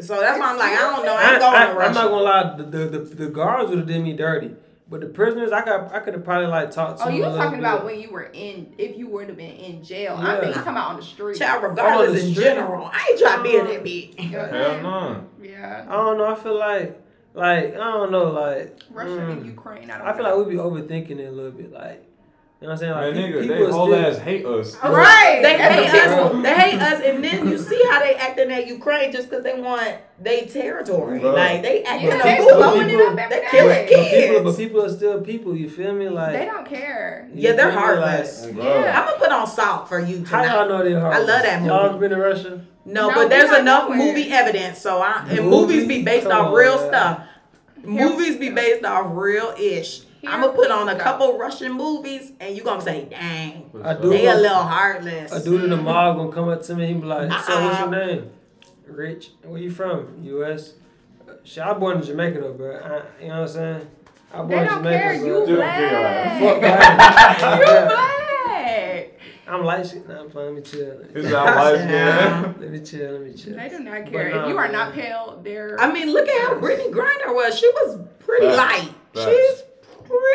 So that's why I'm like, I don't know. I I, ain't going to I, I'm not gonna lie. The the, the, the guards would have did me dirty, but the prisoners, I got I could have probably like talked to. Oh, you a was talking bit. about when you were in, if you would have been in jail. I Yeah. think you talking about on the street. Child, regardless the in street. general. I ain't trying to be in that bitch. Hell no. Yeah. I don't know. I feel like Like I don't know, like Russia and mm, Ukraine. I don't. I feel like we'd be overthinking it a little bit. Like you know what I'm saying? Like Man, pe- nigga, people they are whole still- ass hate us. Right. They hate us. They hate us, and then you see how they acting at Ukraine just because they want their territory. Bro. Like they acting Yeah, they fool. blowing it up They every killing day. But people, but people are still people. You feel me? Like They don't care. Yeah, they're heartless. Like, Yeah. I'm gonna put on salt for you how y'all tonight. know they're heartless? love that Y'all movie. ever been to Russia? No, No, but there's enough going. movie evidence. So I and Movie? movies be based Come off on, real man. stuff. Movies be based off real ish. Here I'm gonna put on a couple Russian movies, and you gonna say, "Dang, I do. they a little heartless." A dude in the mm-hmm. mall gonna come up to me. He be like, "So what's Uh-uh. your name?" Rich. Where you from? U.S. Shit, I born in Jamaica though, bro. I, you know what I'm saying? I born They in don't Jamaica, care. bro. You Dude, black. Fuck You that. black. I'm light shit. Nah, I'm playing. Let me chill. It's our life, man. Let me chill. Let me chill. They do not But care. nah, if you are man. not pale, they're. I mean, look at how Brittney Griner was. She was pretty Facts. light. Facts. She's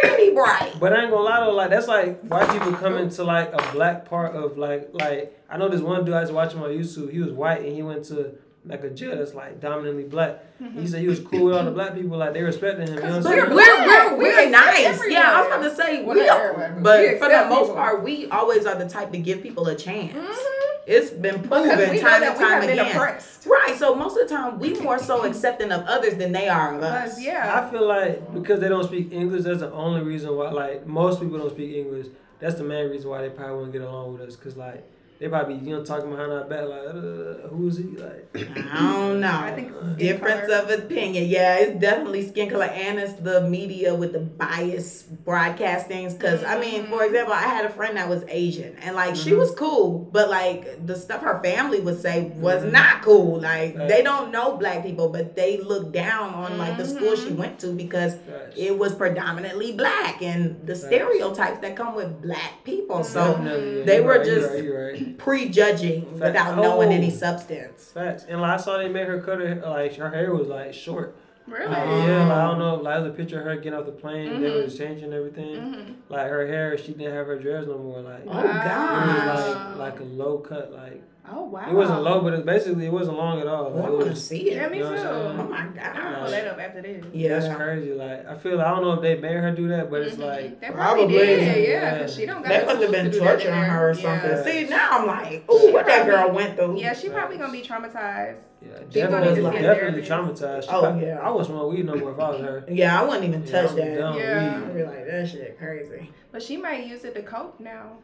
pretty bright. But I ain't gonna lie though, like that's like white people coming to like a black part of like like I know this one dude I was watching on YouTube. He was white and he went to like a jail that's like dominantly black. He said he was cool with all the black people, like they respected him. You know what I'm saying? We're, We're we're, we're. We we're nice. everyone. Yeah, I was about to say, we are, but but we for the most people. part, we always are the type to give people a chance. Mhm. It's been proven time that and we time have been again. oppressed. Right, so most of the time, we more so accepting of others than they are of us. Yeah, I feel like because they don't speak English, that's the only reason why like most people don't speak English. That's the main reason why they probably won't get along with us. Cause like they probably you know talking behind our back like uh, who is he like. I don't know. I think it's difference color. of opinion. Yeah, it's definitely skin color, and it's the media with the bias broadcastings. Because I mean, for example, I had a friend that was Asian, and like she Mhm. was cool, but like the stuff her family would say was Mhm. not cool. Like Right. they don't know black people, but they look down on like the school she Mhm. went to because Facts. it was predominantly black and the Facts. stereotypes that come with black people. So yeah, they you were right, you just- right, you right. Prejudging Facts. without knowing Oh. any substance. Facts. And like, I saw they made her cut her like her hair was like short. really. Uh-huh. yeah, like, I don't know. Like there's a picture of her getting off the plane. They Mhm. was changing everything. Mhm. Like her hair, she didn't have her dress no more. Like Oh it was God. like like a low cut. Like Oh wow. it wasn't low, but it basically it wasn't long at all. Oh, Like, I want to see it. Yeah, me You too. know what Oh saying? my I'm gonna pull that up after this. Yeah. That's crazy. Like I feel I don't know if they made her do that, but it's Mhm. like they probably, Probably. did, yeah, because she don't got That must have been to do torturing her or Yeah. something. See, now I'm like, oh, what that girl went through. Yeah, she probably gonna be traumatized. yeah, definitely, need to definitely traumatized. She Oh, probably- yeah. I wouldn't smoke weed no more if I was her. Yeah, I wouldn't even Yeah, touch I'm that. done with Yeah. I'd be like, that shit crazy. But she might use it to cope now.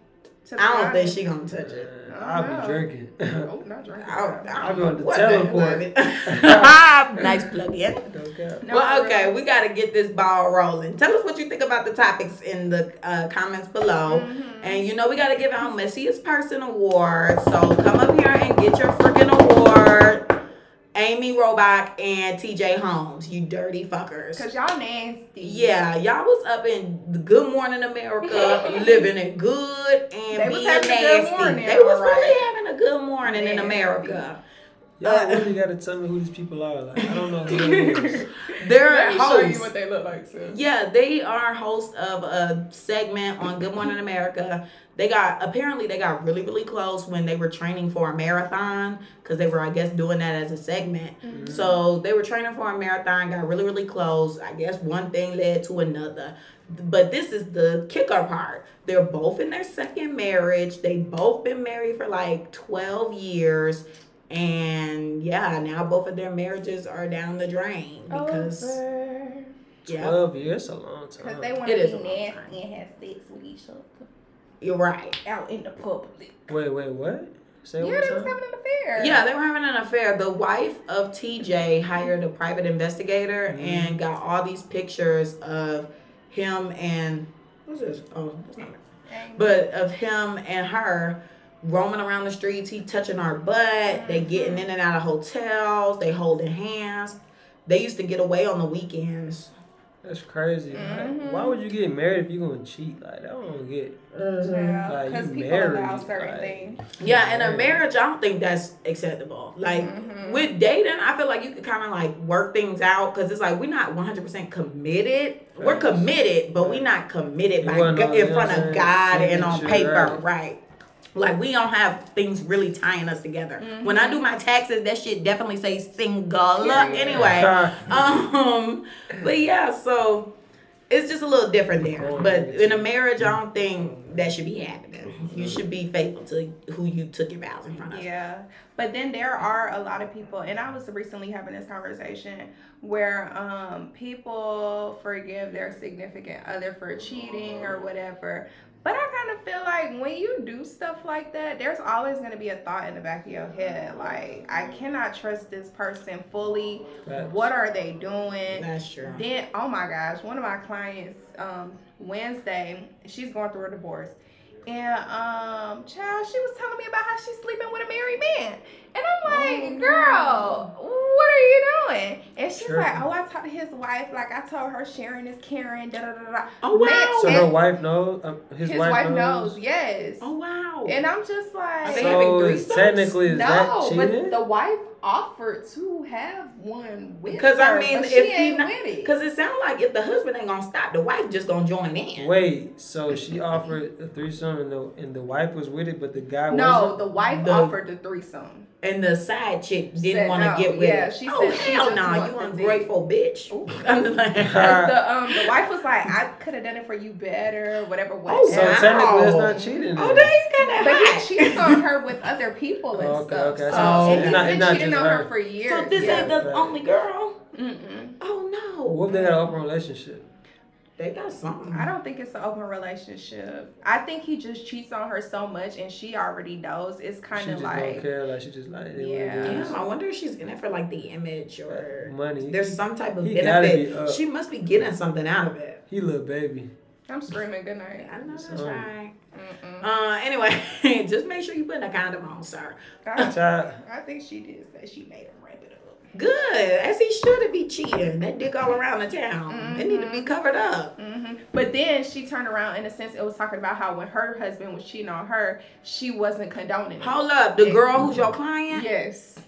To I don't be think honest. she gonna touch it. Man, I I'll don't be drinking. Oh, not drinking. I don't, I I'll don't be on the what the hell teleport. it. nice plug in. No, well, okay, we got to get this ball rolling. Tell us what you think about the topics in the uh, comments below. Mhm. And you know we gotta give out Messiest Person Award. So come up here and get your freaking award. Amy Robach and TJ Holmes, you dirty fuckers. Cause y'all nasty. Yeah, y'all was up in Good Morning America, living it good and They being nasty. morning, they was alright. really having a good morning in America. Y'all really gotta tell me who these people are. Like I don't know who they is. They're Let me show you hosts. what they look like. Yeah, they are hosts of a segment on Good Morning America. They got apparently they got really really close when they were training for a marathon because they were I guess doing that as a segment. Mm-hmm. So they were training for a marathon, got really really close. I guess one thing led to another. But this is the kicker part. They're both in their second marriage. They both been married for like 12 years. And yeah, now both of their marriages are down the drain because yeah, Twelve years, a long time. Cause they want It to be nasty and have sex with each other you're right. out in the public. Wait, wait, what? Say Yeah, they were having an affair. Yeah, they were having an affair. The wife of TJ hired a private investigator Mhm. and got all these pictures of him and what's this? Oh, that's not it. And- But of him and her roaming around the streets. He touching our butt. They getting in and out of hotels. They holding hands. They used to get away on the weekends. That's crazy. Mhm. Like, why would you get married if you gonna cheat? Like, that don't get. Yeah, Like, because you people married, allow certain like- things. Yeah, in a marriage, I don't think that's acceptable. Like Mhm. with dating, I feel like you could kind of like work things out because it's like we're not 100% committed. We're committed, but we're not committed It by wasn't Go- no, in front of God and on paper, right. right? Like we don't have things really tying us together. When I do my taxes, that shit definitely say single. Period. Anyway, um, but yeah, so it's just a little different there. But in a marriage, I don't think that should be happening. You should be faithful to who you took your vows in front of. Yeah. But then there are a lot of people, and I was recently having this conversation where um, people forgive their significant other for cheating or whatever. But I kind of feel like when you do stuff like that, there's always going to be a thought in the back of your head. Like, I cannot trust this person fully. Facts. What are they doing? That's true. Then, oh my gosh, one of my clients, um, Wednesday, she's going through a divorce. And um, child, she was telling me about how she's sleeping with a married man. And I'm like, girl, what are you doing? And she's Sure. like, oh, I talked to his wife. Like I told her Sharon is Karen, da da da da. Oh, wow. Man, So and her wife knows. Um, his, his, wife, wife, knows. knows. yes. Oh wow. And I'm just Are like, they having So threesomes? technically, is that no, cheating? but the wife offered to have one with Because I mean, but if she he ain't not, with it. because it sounds like if the husband ain't gonna stop, the wife just gonna join in. Wait, so she offered a threesome and the and the wife was with it, but the guy No, wasn't. the wife The- offered the threesome. And the side chick didn't want to no. get with Yeah, it. she oh said she hell no, want you the ungrateful bitch. Ooh. I'm like, the um the wife was like, I could have done it for you better, whatever. whatever. Oh, So wow. technically, it's not cheating. oh, then. they ain't kind of But he hot. cheats on her with other people and Okay, stuff. okay. So, So and it's he's not- been not cheating on her her. for years. So this yeah. ain't the Right. only girl. Mm-mm. Oh no, What if they had an open relationship? They got something. I don't think it's an open relationship. I think he just cheats on her so much, and she already knows. It's kind of just like don't care. Like she just like it is what Yeah. Damn, I wonder if she's in it for like the image or Money. there's some type of He benefit. be. She must be getting something out of it. He little baby. I'm screaming good night. I know that's So- right. Mm-mm. Uh, anyway, just make sure you put a condom on, sir. I, Child, I think she did say she made him it up. Good, as he should be cheating. That dick all around the town. It need to be covered up. hmm But then she turned around in a sense. It was talking about how when her husband was cheating on her, she wasn't condoning it. Hold up, the girl who's your client? Yes.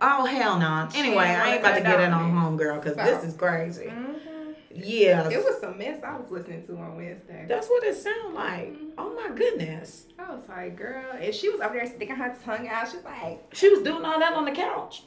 Oh hell no. Anyway, I ain't about to get in on homegirl because So. this is crazy. hmm Yeah, It was some mess I was listening to on Wednesday. that's what it sounded like. Oh my goodness, I was like, girl, and she was up there sticking her tongue out. She's like, she was doing all that on the couch.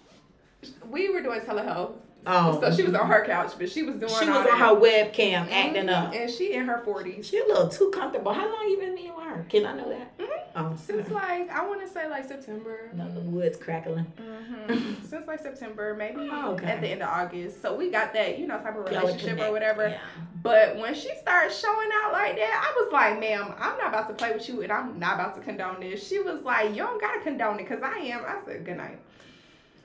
We were doing telehealth. Oh, So she was on her couch, but she was doing she was on her webcam acting Mhm. up. And she in her 40s. She a little too comfortable. How long you been with her? Can I know that? Mhm. Oh, Since like, I want to say like September. no, the wood's crackling. hmm Since like September, maybe Oh, okay. at the end of August. So we got that, you know, type of relationship or whatever. Yeah. But when she started showing out like that, I was like, ma'am, I'm not about to play with you and I'm not about to condone this. She was like, you don't got to condone it because I am. I said, good night.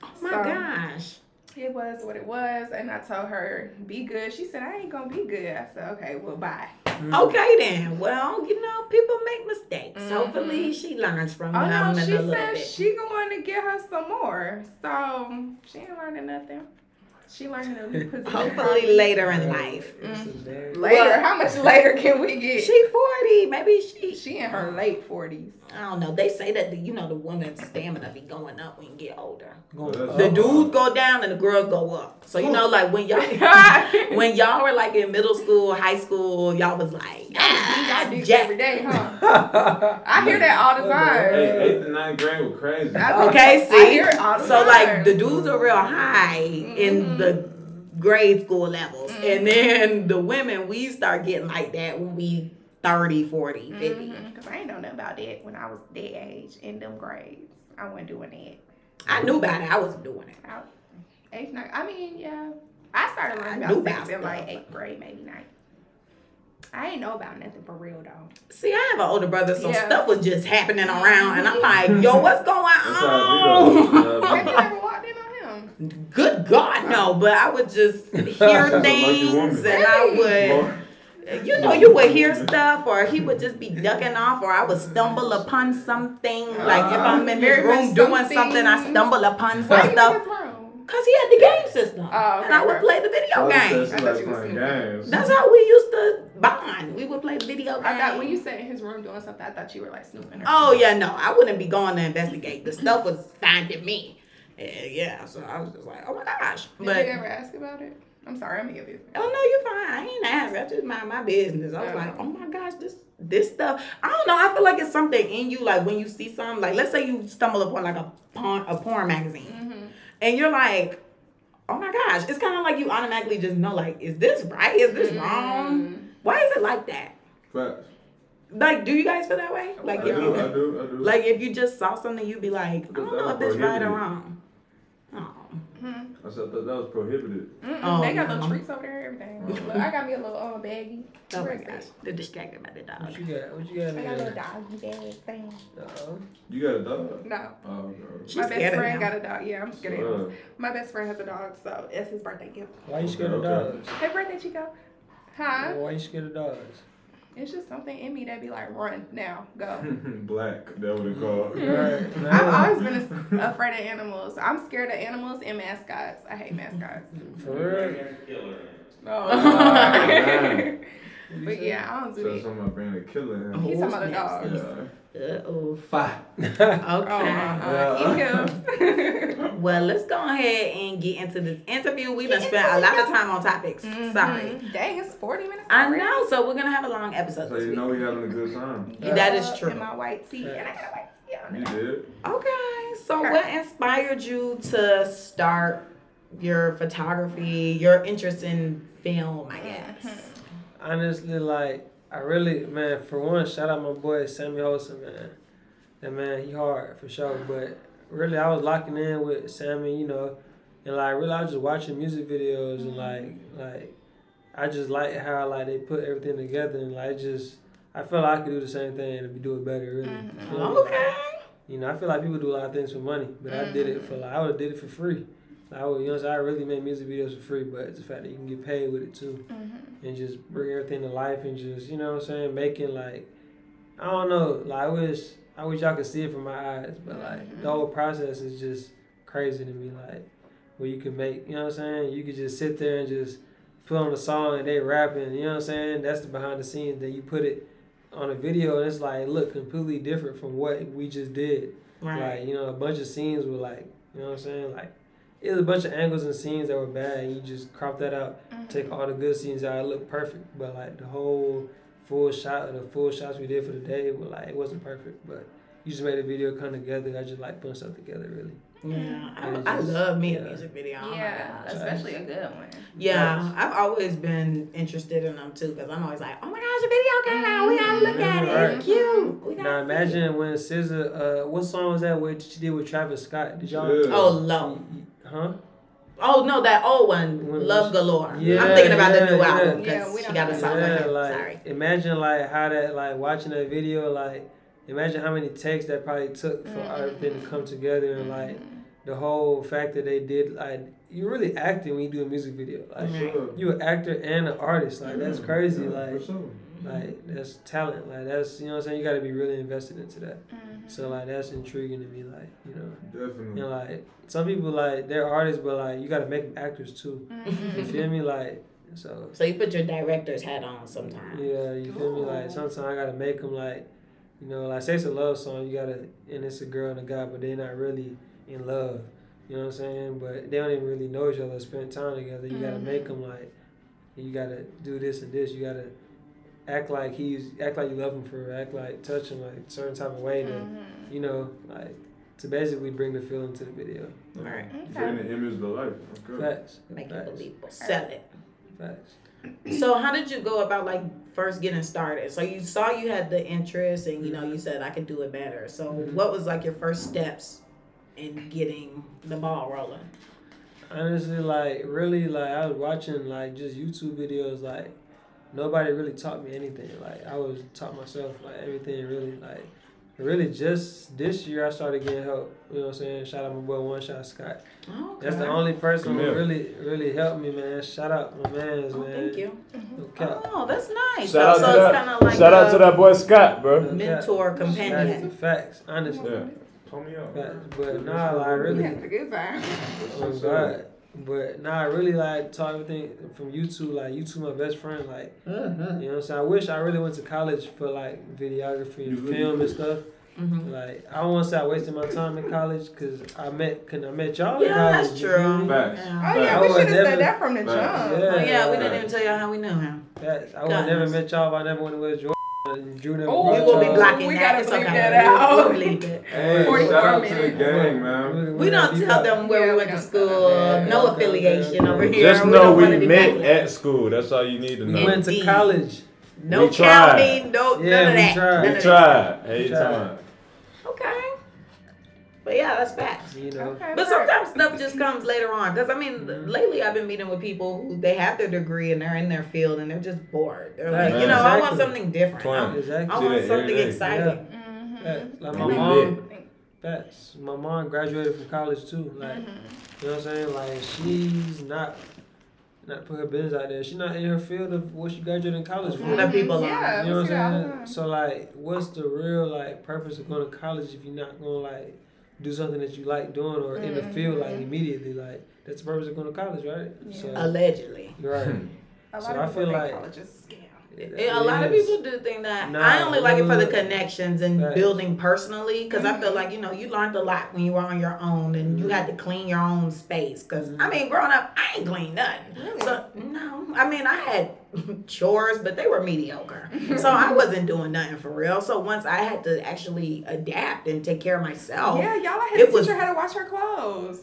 Oh my So- gosh. It was what it was. And I told her, be good. She said, I ain't going to be good. I said, okay, well, bye. Mm. Okay then. Well, you know, people make mistakes. Mhm. Hopefully she learns from Oh, them no, in she a little said bit. she going to get her some more. So she ain't learning nothing. She learning a new position. Hopefully later in life. This is very- Later, Well- how much later can we get? She 40. Maybe she She in her late forties. I don't know. They say that the, you know the woman's stamina be going up when you get older. Going The up. Dudes go down and the girls go up. So you know, like when y'all when y'all were like in middle school, high school, y'all was like, ah, I do Jack- every day, huh? I hear that all the time. Hey, eighth and ninth grade were crazy. Okay, see. I hear it all the so time. like the dudes are real high in Mhm. The grade school levels, Mhm. and then the women we start getting like that when we 30, 40, 50. Mhm, Cause I ain't know nothing about that when I was that age in them grades. I wasn't doing that. I knew about it. I wasn't doing it. I, eighth, ninth. I mean, yeah. I started I learning knew about about sex in like eighth grade, maybe ninth. I ain't know about nothing for real though. See, I have an older brother, so Yeah. stuff was just happening around, and I'm like, yo, what's going That's how Vito on? Have you ever walked in on him? Good God, no! But I would just hear That's a lucky things, and I would. You know, you would hear stuff, or he would just be ducking off, or I would stumble upon something. Like if I'm in his room doing something. something, I stumble upon Why some you stuff. Cause he had the game system, Oh, okay, and I would okay. play the video Charlie said games. I thought like you was games. That's how we used to bond. We would play video games. I thought when you said in his room doing something, I thought you were like snooping. Or Oh yeah, no, I wouldn't be going to investigate. The stuff was finding me. Yeah, yeah. So I was just like, oh my gosh. Did But you ever ask about it? I'm sorry, I'm in your business. Oh no, you're fine. I ain't asked. I just mind my business. I was Yeah. like, oh my gosh, this this stuff. I don't know. I feel like it's something in you. Like when you see something, like let's say you stumble upon like a porn a porn magazine, Mm-hmm. and you're like, oh my gosh, it's kind of like you automatically just know, like, is this right? Is this wrong? Why is it like that? Facts. Like, do you guys feel that way? Like, I if do, you I do, I do. like if you just saw something, you'd be like, I don't know if this right or wrong. I said, I thought that was prohibited. Mm-mm, Oh, they got no. little treats over there and everything. Look, I got me a little um, baggie. oh my Where is gosh, it? they're distracted by the dog. What you got? What you got I got a little doggy bag thing. Uh-oh. You got a dog? No. Oh, no. She's my scared best of friend him. got a dog. Yeah, I'm scared of Uh, animals. My best friend has a dog, so it's his birthday gift. Why you scared of Okay, okay. dogs? Happy birthday, Chico. Huh? Why you scared of dogs? It's just something in me that be like, run now, go. Black, that would it called. Right. no. I've always been a- afraid of animals. I'm scared of animals and mascots. I hate mascots. For real? Oh, man. but yeah, I don't do So it. something about being a killer. He's talking about a dog. Yeah. Uh oh. Five. Okay. Yeah. Well, let's go ahead and get into this interview. We've been spending a lot of time on topics. Sorry. Mhm. Dang, it's 40 minutes. I know, so we're gonna have a long episode. So you week. know we having a good time. That is Uh, true. In my white tee, and I got a white tee on. You did. Okay, so Okay. what inspired you to start your photography, your interest in film, I guess? Honestly, like I really, man. For one, shout out my boy Sammy Olsen, man. That man, he hard for sure. But really, I was locking in with Sammy, you know, and like really, I was just watching music videos and like, like, I just like how like they put everything together and like just, I feel like I could do the same thing and do it better, really. Mhm. You know? Okay. You know, I feel like people do a lot of things for money, but I did it for like I would have did it for free. I would, you know, what I'm saying? I really make music videos for free, but it's the fact that you can get paid with it too, Mhm. and just bring everything to life and just you know what I'm saying, making like I don't know, like I wish I wish y'all could see it from my eyes, but like the whole process is just crazy to me. Like where you can make, you know what I'm saying, you could just sit there and just put on a song and they rapping, you know what I'm saying. That's the behind the scenes. Then you put it on a video and it's like look completely different from what we just did. Right. Like, you know, a bunch of scenes were like, you know what I'm saying? Like, it was a bunch of angles and scenes that were bad, and you just crop that out, Mhm. take all the good scenes out, it looked perfect. But, like, the whole full shot, the full shots we did for the day, were like, it wasn't perfect. But you just made a video come together. I just like putting stuff together, really. Yeah, And it I, I love me a music video. Oh Yeah, gosh. especially a good one. Yeah, I've always been interested in them too because I'm always like, oh my gosh, a video came out. We gotta look at it. Right. It's cute. Now, see imagine when SZA, uh, what song was that where she did with Travis Scott? Did y'all? Yeah. Oh, low. Huh? Oh no, that old one, When- Love Galore. Yeah, I'm thinking about the new yeah. album because we she got a know. song with Yeah, him. like Sorry. imagine like how that like watching that video like imagine how many takes that probably took for Mhm. everything to come together and like the whole fact that they did like you really acting when you do a music video like. Sure. you an actor and an artist like that's crazy yeah, like for sure. like that's talent like that's you know what I'm saying you got to be really invested into that Mhm. So like that's intriguing to me like you know Definitely. you know like some people like they're artists but like you got to make them actors too you Mhm. feel me like so So you put your director's hat on sometimes. Yeah, you feel me? Like sometimes I gotta make them like, you know, like say it's a love song, you gotta, and it's a girl and a guy, but they're not really in love. You know what I'm saying? But they don't even really know each other, spend time together. You gotta Mhm. make them like, you gotta do this and this. You gotta act like he's, act like you love him for, act like touch him like certain type of way to, Mhm. you know, like to basically bring the feeling to the video. Right. Creating the image of the life. Okay. Facts. Make it believable. Sell it. Facts. So how did you go about like first getting started? So you saw you had the interest and you know you said I could do it better. So Mhm. what was like your first steps in getting the ball rolling? Honestly, like really, like I was watching like just YouTube videos. Like nobody really taught me anything. Like I was taught myself like everything. Really, like really just this year I started getting help. You know what I'm saying? Shout out my boy One Shot Scott. Oh, That's the only person who really really helped me, man. Shout out my man's Oh, man. thank you. No. Mm-hmm. Oh, that's nice. Shout so out to that. like Shout out to that boy Scott, bro. No cap. mentor companion. That's facts, honestly. Yeah. Pull me up. Facts. But nah, like really. We had a good time. Oh God. But nah, I really like taught everything from YouTube. Like YouTube, my best friend. Like Mhm. you know, what I'm saying I wish I really went to college for like videography and You really film and could. stuff. Mhm. Like I don't want to say I wasted my time in college because I met, cause I met y'all in Yeah, college. that's you feel true. Facts. Yeah. Oh yeah, I we would should have never- said that from the jump. Yeah. Oh yeah, we didn't even tell y'all how we knew him. Facts. I would never met y'all if I never went to West Jordan and Drew never Oh, We will be y'all. blocking We that. gotta It's bleep okay. that We'll- out. We'll bleep it. Hey, 44 shout out to the minutes. gang, man. We don't tell them where Yeah, we we went to school. tell them. No Yeah. affiliation over here. Just know don't we met back. at school. That's all you need to know. We know. went to college. No We tried. counting, no Yeah, none of we that. tried. None We of that. tried. Hey, But yeah, that's facts. You know. Okay, But perfect. sometimes stuff just comes later on. Because I mean, Mhm. lately I've been meeting with people who they have their degree and they're in their field and they're just bored. They're like, Right. you know, I want something different. Twin. I, Exactly. I want that every something day. exciting. Mhm. Facts. Like my mom. lit. Facts. My mom graduated from college too. Like Mhm. you know what I'm saying? Like she's not not put her business out there. She's not in her field of what she graduated in college for. Mhm. Let people yeah, learn. You know what see that all I'm saying? time. So like, what's the real like purpose of going to college if you're not gonna like do something that you like doing or in the mm-hmm. field like immediately? Like that's the purpose of going to college, right? Yeah. So Allegedly. right. A So lot I of people feel like- college is a scam. It- a lot of people do think that. Nah, I only like it for the connections and Facts. building personally because I feel Mhm. like you know you learned a lot when you were on your own and you Mhm. had to clean your own space. Because I Mhm. mean, growing up, I ain't clean nothing. Really? So no, I mean I had chores, but they were mediocre. so I wasn't doing nothing for real. So once I had to actually adapt and take care of myself, yeah, y'all I had it to was- teach her how to wash her clothes.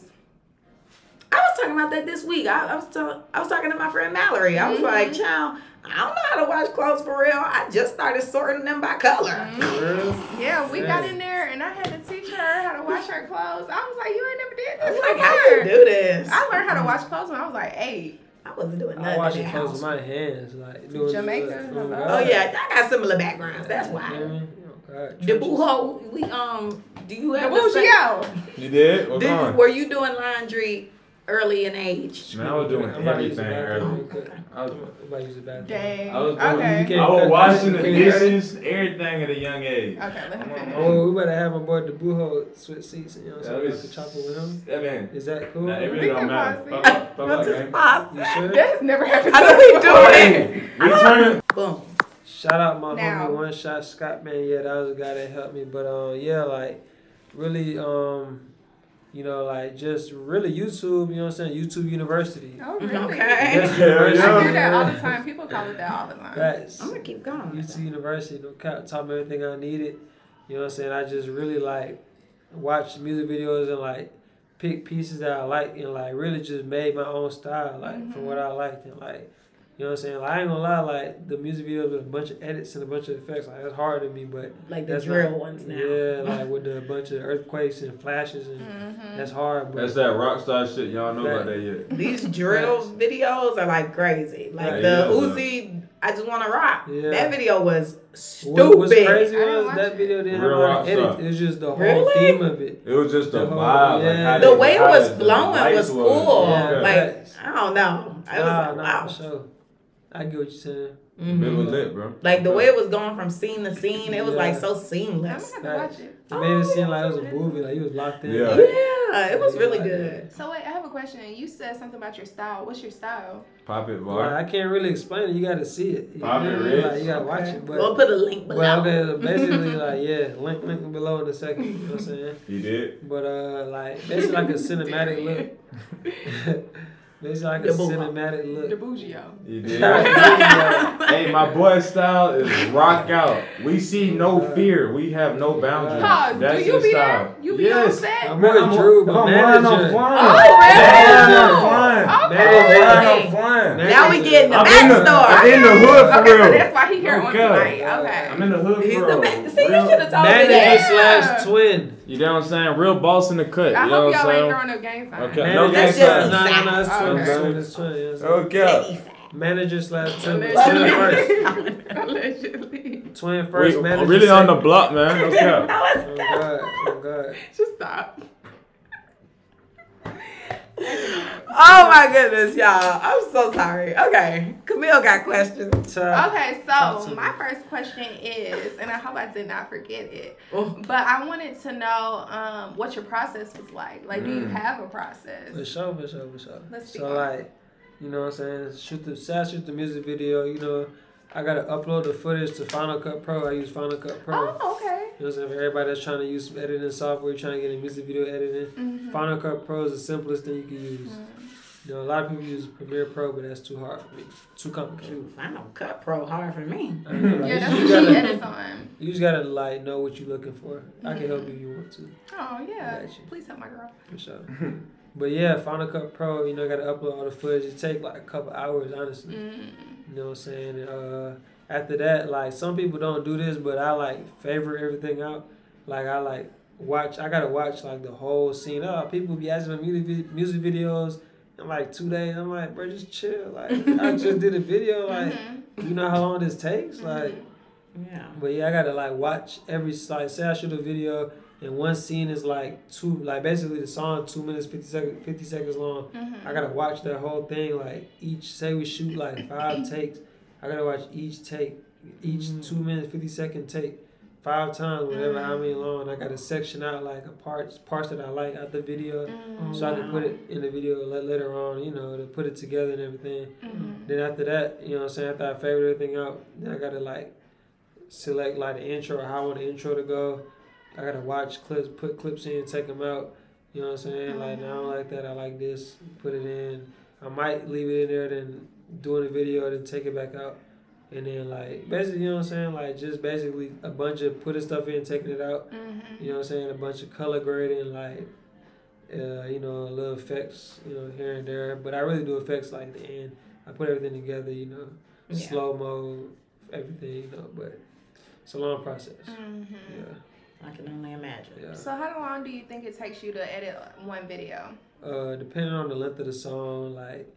I was talking about that this week. I, I was tell, I was talking to my friend Mallory. I was like, "Child, I don't know how to wash clothes for real. I just started sorting them by color." Mhm. Yeah, we got in there and I had to teach her how to wash her clothes. I was like, you ain't never did I was this like, "How you do this?" I learned how to wash clothes when I was like eight. I wasn't doing I nothing. wash in your clothes house. with my hands, like doing Jamaica? Oh, yeah, I got similar backgrounds. That's why. what I mean? Oh, The Trenches. buho, we um, do you The have the same- Bougie You did? Did, were you doing laundry early in age? Man, I was doing I'm about to use the everything early. I was, I'm about to use the bathroom. Dang. I was doing- okay. I was washing the Can you hear it? dishes, everything at a young age. Okay, let him Come on, finish. Oh, we better have my boy Debuho switch seats. You know what I'm That saying? was- Like the chopper with him. That man. Is that cool? Nah, it really don't matter. Fuck it. up, fuck just pause. You sure? That has never happened I to know us we before. doing We turning. Boom. Shout out my Now. homie One Shot Scott man. Yeah, that was a guy that helped me. But um, yeah, like really um, you know, like just really YouTube. You know what I'm saying? YouTube University. Oh, really? Okay. Yes, University, yeah. I hear that all the time. People call it that all the time. Facts. I'm gonna keep going. UT University, no cap, taught me everything I needed. You know what I'm saying? I just really like watch music videos and like pick pieces that I like and like really just made my own style, like from Mhm. what I liked and like you know what I'm saying? Like I ain't gonna lie, like the music videos with a bunch of edits and a bunch of effects, like that's hard to me, but Like the that's drill not- ones now. Yeah, like with the bunch of earthquakes and flashes and Mhm. that's hard. But That's that rock star shit. Y'all know about that yet. These drill videos are like crazy. Like Right, the yeah. Uzi, I just want to rock. Yeah. That video was stupid. what was stupid. crazy was that it. video didn't have a lot rock of edits. star. It was just the whole Really? theme of it. It was just the The whole- vibe. Like yeah. how The way it was the flowing was cool. Yeah. Like I don't know. I was Nah, like, nah, wow. for sure. I get what you're saying. Mhm. It was lit, bro. Like the way it was going from scene to scene, it was like Yeah. so I'm seamless. gonna have watch it. It made it seem Oh, like it was a movie, like he was locked in. Yeah. Yeah, it was really good. So wait, I have a question. You said something about your style. What's your style? Pop it, like, bar. I can't really explain it. You got to see it. You, Pop it. Rich. like, you got to watch Okay. it. But, We'll put a link below. but okay, so basically, like, yeah, link link below in a second. You know what I'm saying? You did. But uh, like basically like a cinematic look. basically like a The boo- cinematic The look. Bougio. He did. Hey, my boy's style is rock out. We see no fear. We have no boundaries. Pause. That's Do you your be style. there? You be yes. on set? I'm with Drew, but I'm flying, I'm manager. flying. Oh, really? I'm flying. I'm Okay. flying. I'm flying. Now we getting the I'm in I'm in the hood for Okay, so real. that's why he here on Okay. tonight. Okay. I'm in the hood He's for the real. man. See, you should have told me Manager that. slash twin. You know what I'm saying? Real boss in the cut. I you know hope what y'all I'm ain't throwing no gang signs. Okay. Manager No, that's slash just no, no, no, it's twin. Okay. It's twin. It's twin. Twin. Okay. Manager slash twin. Allegedly. Twin first. Allegedly. Twin We, first. Manager really on the block, man. Okay. No, Oh it's God. Oh God. Just stop. Oh my goodness, y'all. I'm so sorry. Okay. Camille got questions. Top. Okay, so to my me. first question is, and I hope I did not forget it, Oh. but I wanted to know um, what your process was like. Like, do you Mm. have a process? For sure, for sure, for sure. Let's so on like, you know what I'm saying? Shoot the say shoot the music video, you know, I gotta upload the footage to Final Cut Pro. I use Final Cut Pro. Oh, okay. You know what I'm saying? For everybody that's trying to use some editing software, trying to get a music video editing, Mm-hmm. Final Cut Pro is the simplest thing you can use. You know, a lot of people use Premiere Pro, but that's too hard for me. Too complicated. Shoot, Final Cut Pro hard for me. I know, like, Yeah, you that's just what gotta- edits on. You just gotta like know what you're looking for. I can help Mhm. you if you want to, Oh yeah. Please help my girl. for sure. but yeah, Final Cut Pro, you know, I gotta upload all the footage. It take like a couple hours, honestly. Mm. You know what I'm saying? And, uh, after that, like some people don't do this, but I like favorite everything out. Like I like watch. I gotta watch like the whole scene. Oh, people be asking for music vi- music videos in like two days. I'm like, bro, just chill. Like I just did a video. Like Mhm. you know how long this takes? Like. Yeah. But yeah, I gotta like watch every like say I shoot a video and one scene is like two like basically the song two minutes fifty seconds fifty seconds long. Mhm. I gotta watch that whole thing like each say we shoot like five takes. I gotta watch each take, each two minutes fifty second take, five times, whatever how many long. I gotta section out like a parts parts that I like out the video. Mm. So I can put it in the video later on, you know, to put it together and everything. Mhm. Then after that, you know what I'm saying, after I favorite everything out, then I gotta like select like the intro or how I want the intro to go. I gotta watch clips, put clips in, take them out. You know what I'm saying? Like, no, I don't like that. I like this. Put it in. I might leave it in there, then doing the video, then take it back out. And then, like, basically, you know what I'm saying? Like, just basically a bunch of putting stuff in, taking it out. Mhm. You know what I'm saying? A bunch of color grading, like, uh, you know, little effects, you know, here and there. But I really do effects like the end. I put everything together, you know, Yeah. slow mo, everything, you know. But it's a long process. Mhm. Yeah, I can only imagine. yeah. So how long do you think it takes you to edit one video? Uh, depending on the length of the song, like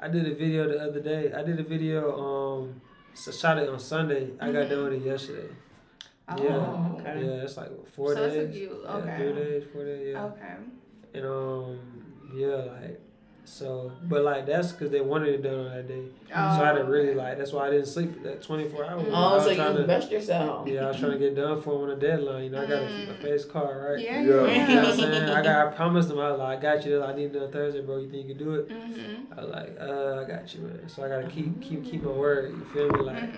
I did a video the other day. I did a video. Um, so shot it on Sunday. I got done with it yesterday. Oh, Yeah. Okay. Yeah, it's like what, four So it days. took you- Yeah, okay. three days, four days. Yeah. Okay. And um, yeah, like so, but like that's because they wanted it done on that day. so I Oh, didn't really okay. like. That's why I didn't sleep that twenty four hours. I Oh, was so trying you to- best yourself. Yeah, I was trying to get done for 'em on a deadline. You know, I gotta keep my Mm. face card right. Yeah. Yeah. You know what I'm saying? I got. I promised them. I was like, I got you. I need it on Thursday, bro. You think you can do it? Mhm. I was like, uh, I got you, man. So I gotta keep keep keep my word. You feel me? Like, Mhm.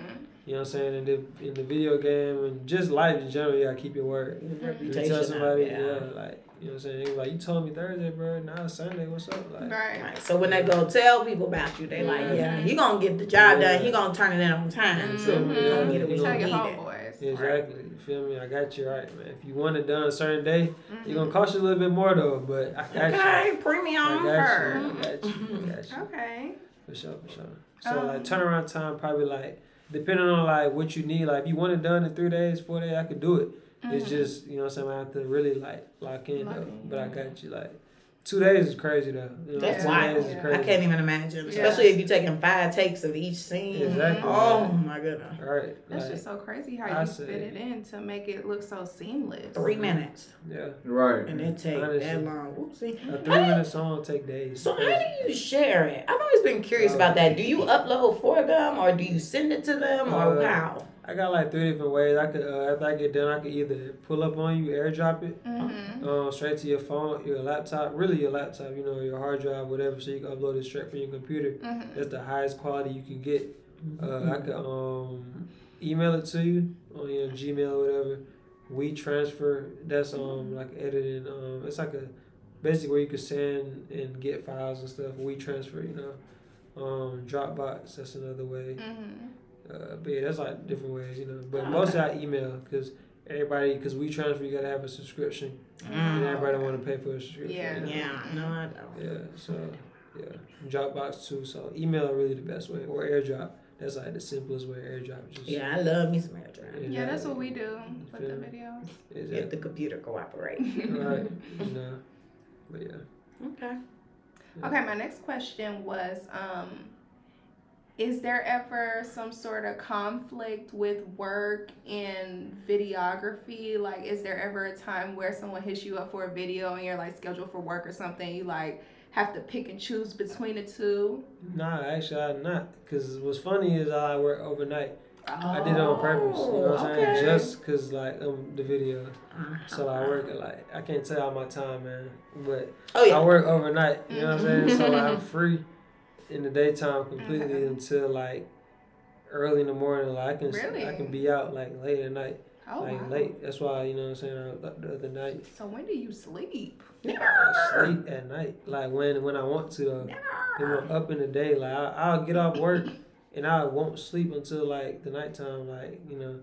you know what I'm saying? In the in the video game and just life in general, you gotta keep your word. Your You reputation tell out somebody, there. yeah, like you know what I'm saying? Like, you told me Thursday, bro. Now it's Sunday. What's up? Like, Right. Right. So when they go tell people about you, they like, yeah, he gonna get the job Yeah. done. He gonna turn it in on time. So Mhm. we gonna get it. We gonna your need it. homeboys. Exactly. You feel me? I got you right, man. If you want it done a certain day, Mhm. you're gonna cost you a little bit more though. But I got you. Okay, premium I got you. her. I got you. I got you. Okay. For sure, for sure. So Um, like turnaround time probably like depending on like what you need. Like if you want it done in three days, four days, I could do it. It's Mhm. just you know what I'm saying. I have to really like lock in Lock though. in, But I got you. Like two days is crazy though. You know, That's two wild. days is Yeah. I can't even imagine, Yeah. especially if you're taking five takes of each scene. Exactly. Oh my goodness. All right. That's like, just so crazy how I you say- fit it in to make it look so seamless. Three minutes, yeah. Right. and it take Honestly. that long. Oopsie. A three minute song take days. So how do you share it? I've always been curious about that. Do you upload for them, or do you send it to them, or Uh, how? I got like three different ways. I could uh, after I get done, I could either pull up on you, airdrop it, Mm-hmm. um, straight to your phone, your laptop, really your laptop, you know, your hard drive, whatever, so you can upload it straight from your computer. Mm-hmm. That's the highest quality you can get. Uh, I could um, email it to you on your Gmail or whatever. WeTransfer. That's um like editing. Um, it's like a basically where you can send and get files and stuff. WeTransfer. You know, um, Dropbox. That's another way. Mm-hmm. Uh, but yeah, that's like different ways. You know, but mostly I email because everybody because WeTransfer. You gotta have a subscription, and Mm. everybody want to pay for a subscription. Yeah. you know? Yeah, no, I don't. Yeah, so yeah, Dropbox too. So email are really the best way, or AirDrop. That's like the simplest way. AirDrop just Yeah, I love me some airdrop. Yeah, that's what we do with the Feel- videos. If the computer cooperate. right. You know, but yeah. Okay. Okay, my next question was um is there ever some sort of conflict with work and videography? Like is there ever a time where someone hits you up for a video and you're like scheduled for work or something, you like have to pick and choose between the two? Nah, actually I'm not. Cause what's funny is I work overnight. Oh, I did it on purpose. You know what I'm saying? Just cause like um the video. Uh, So I work at like I can't tell all my time, man. But Oh yeah. I work overnight. You know what I'm saying? So Mhm. I'm free in the daytime completely Mhm. until like early in the morning. Like I can Really? I can be out like late at night, Oh, like wow. late. That's why you know what I'm saying uh, the other night. So when do you sleep? I sleep at night, like when when I want to. Though. Then when I'm up in the day, like I, I'll get off work and I won't sleep until like the nighttime, like you know.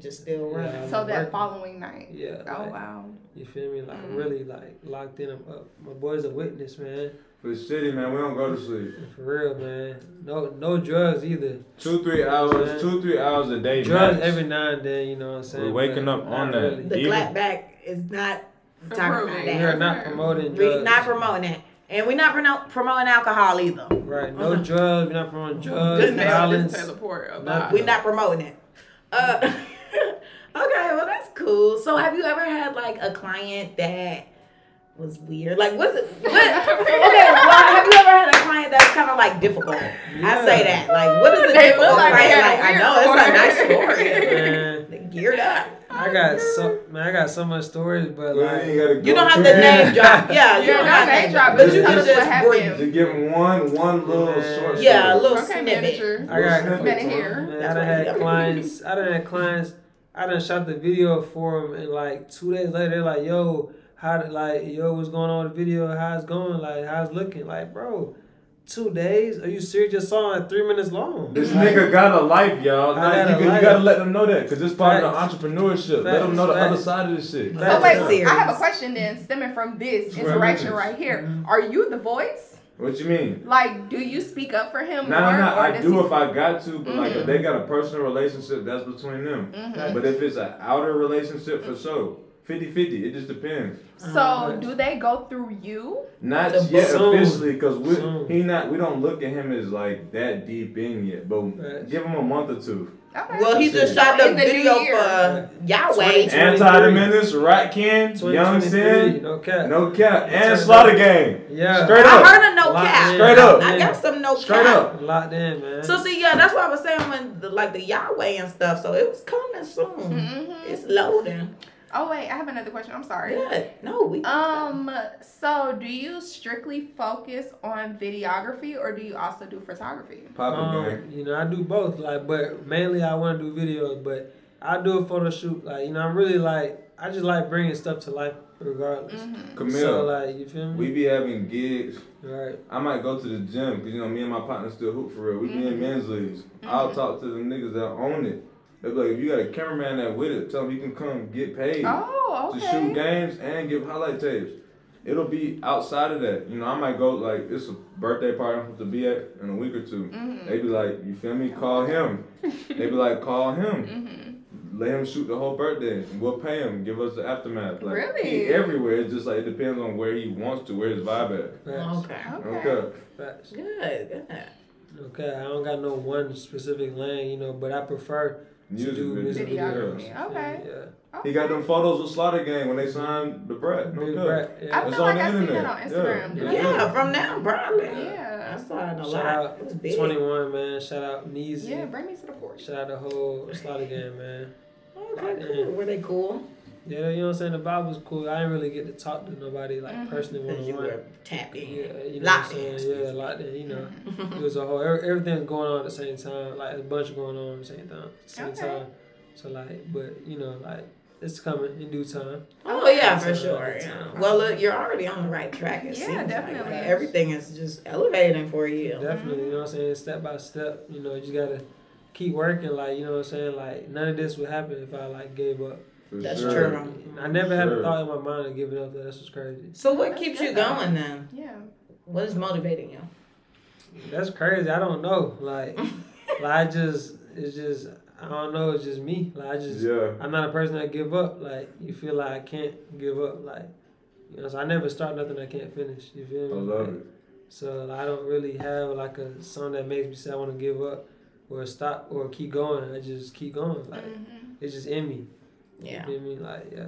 Just still running. Yeah, So that working. following night. Yeah. Oh like, wow. You feel me? Like Mhm. really like locked in. I'm up. My boy's a witness, man. For the city, man, we don't go to sleep. For real, man. No no drugs either. Two, three hours, two, three hours a day. Drugs max. every now and then, you know what I'm saying? We're waking but up on that. really. The Even- clapback is not talking about Approving. We are not promoting drugs. We drugs. not promoting it. And we're not prono- promoting alcohol either. Right. No Uh-huh. drugs. We're not promoting drugs, Good man. violence. teleport Not- We're not promoting it. Uh, okay, well that's cool. So have you ever had like a client that was weird? Like what's it? What, okay, well have you ever had a client that's kind of like difficult? I say that. Like what is a They difficult like client? a Like I know it's a nice story. story. Man, geared up. I got so man, I got so much stories, but We like ain't gotta You don't have to to name drop. Yeah, you Yeah, don't have name drop, but But you tell can us just happened. bring. Just give one, one little Man. short Yeah, a little Okay, snippet. manager. I got Little Better snippet, hear. Man, I done had clients. I done had clients. I done shot the video for them, and like two days later, they're like, "Yo, how like yo, what's going on with the video? How's it going? Like, how's it looking? Like, bro, two days? Are you serious? Just saw it three minutes long. This Like, nigga got a life, y'all. Now, you, a can- you gotta let them know that, cause it's part of the entrepreneurship. let them know the other side of this shit. Facts. So wait, Serious. I have a question then, stemming from this Right. interaction right here. Are you the voice? What you mean? Like, do you speak up for him No, more? no, no. I do he- if I got to, but like Mhm. if they got a personal relationship, that's between them. Mhm. But if it's an outer relationship, for sure. 50-50. It just depends. So, do they go through you? Not The yet Soon. officially, because we Soon. he not we don't look at him as like that deep in yet. But Facts. give him a month or two. Okay. Well, he just shot the the video for Yahweh. Twenty- Anti the Menace, Rat Ken, Young 2023, Sin, no cap. No Cap, and Slaughter Gang. Yeah, Straight up. I up. heard a no Locked cap. in. Straight up. I got some no Straight cap. up. locked in, man. So see, yeah, that's why I was saying when the, like the Yahweh and stuff. So it was coming soon. Mhm. It's loading. Oh wait, I have another question. I'm sorry. Good. No, we. Um, so do you strictly focus on videography or do you also do photography? Papa Um, Gang. you know, I do both. Like, but mainly I want to do videos. But I do a photo shoot. Like, you know, I'm really like I just like bringing stuff to life, regardless. Mm-hmm. Camille, So like, you feel me? we be having gigs. right. I might go to the gym because you know me and my partner still hoop for real. We be in men's leagues. I'll Mhm. talk to the niggas that own it. They be like, if you got a cameraman that with it, tell him he can come get paid Oh, to shoot games and give highlight tapes. It'll be outside of that. You know, I might go like it's a birthday party to be at in a week or 2 Mhm. They be like, you feel me? Call him. they be like, call him. Mhm. Let him shoot the whole birthday. We'll pay him. Give us the aftermath. Like Really? he everywhere. It's just like it depends on where he wants to, where his vibe at. Facts. okay. Okay. Okay. Facts. Good. Good. Okay, I don't got no one specific lane, you know, but I prefer Music to do music Videography. videos. Okay. Yeah. He got them photos with Slaughter Gang when they signed the Brat. No Big cap. Brat, I yeah. It's feel on like the I seen that internet. on Instagram. Yeah. Did Yeah, from now, probably. I Yeah. I saw it a Shout lot. out It was big. 21, man. Shout out Neezy. Yeah, bring me to the porch. Shout out the whole Slaughter Gang, man. Oh, okay, cool. Were they cool? Yeah, you know what I'm saying? The vibe was cool. I didn't really get to talk to nobody like Mhm. personally one Because you on one. were tapped in. Yeah, you know Locked what I'm in. saying? Yeah, locked in, you know. Mhm. It was a whole every, everything was going on at the same time, like a bunch going on at the same time. Same Okay. time. So like, but you know, like it's coming in due time. Oh yeah, for sure. Yeah. Well, look, you're already on the right track. It Yeah, seems definitely. Like, everything is just elevating for you. Definitely, you know what I'm saying? Step by step, you know, you just gotta keep working. Like, you know what I'm saying? Like, none of this would happen if I like gave up. For That's sure. true. I never had a thought in my mind of giving up. Though. That's what's crazy. So what That's keeps good, you though. going then? Yeah. What is motivating you? That's crazy. I don't know. Like, like I just, it's just, I don't know. It's just me. Like, I just, Yeah. I'm not a person that give up. Like, you feel like I can't give up. Like, you know, so I never start nothing I can't finish. You feel me? I love Like, it. So like, I don't really have like a song that makes me say I want to give up or stop or keep going. I just keep going. Like, Mhm. it's just in me. Yeah. You feel me? Like, yeah.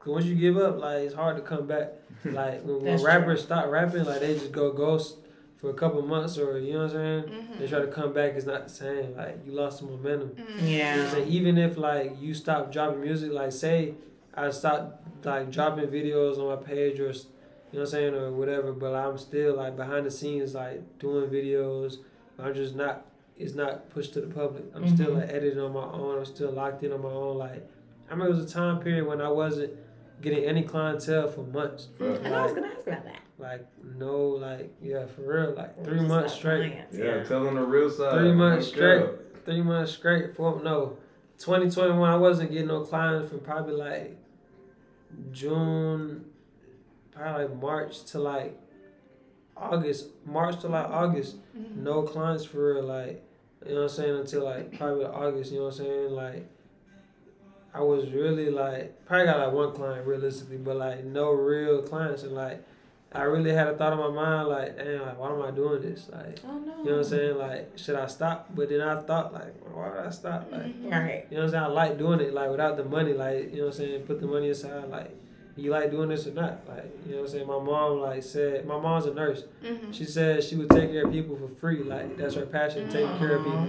Cause once you give up, like it's hard to come back. Like when, when That's rappers stop rapping, like they just go ghost for a couple months or you know what I'm saying? Mhm. They try to come back, it's not the same. Like you lost some momentum. Mhm. You know what I'm Yeah. Even if like you stop dropping music, like say I stop like dropping videos on my page or you know what I'm saying or whatever, but I'm still like behind the scenes like doing videos. I'm just not it's not pushed to the public. I'm still Mhm. like editing on my own. I'm still locked in on my own. Like I remember it was a time period when I wasn't getting any clientele for months. Facts. And I was gonna ask about that. Like no, like yeah, for real. Like three Just months like straight. clients, Yeah, tell them the real side. Three months Don't care. straight. Three months straight. For no, 2021. I wasn't getting no clients from probably like June, probably like March to like August. March to like August. Mm-hmm. No clients for real. Like you know what I'm saying until like probably August. You know what I'm saying like. I was really like probably got like one client realistically, but like no real clients and like I really had a thought in my mind like, damn, like why am I doing this? Like Oh no. you know what I'm saying? Like, should I stop? But then I thought, like, why would I stop? Like, Right. you know what I'm saying? I like doing it, like, without the money. Like, you know what I'm saying? Put the money aside. Like, you like doing this or not? Like, you know what I'm saying? My mom, like, said, my mom's a nurse. Mm-hmm. She said she would take care of people for free. Like, that's her passion, taking care of people.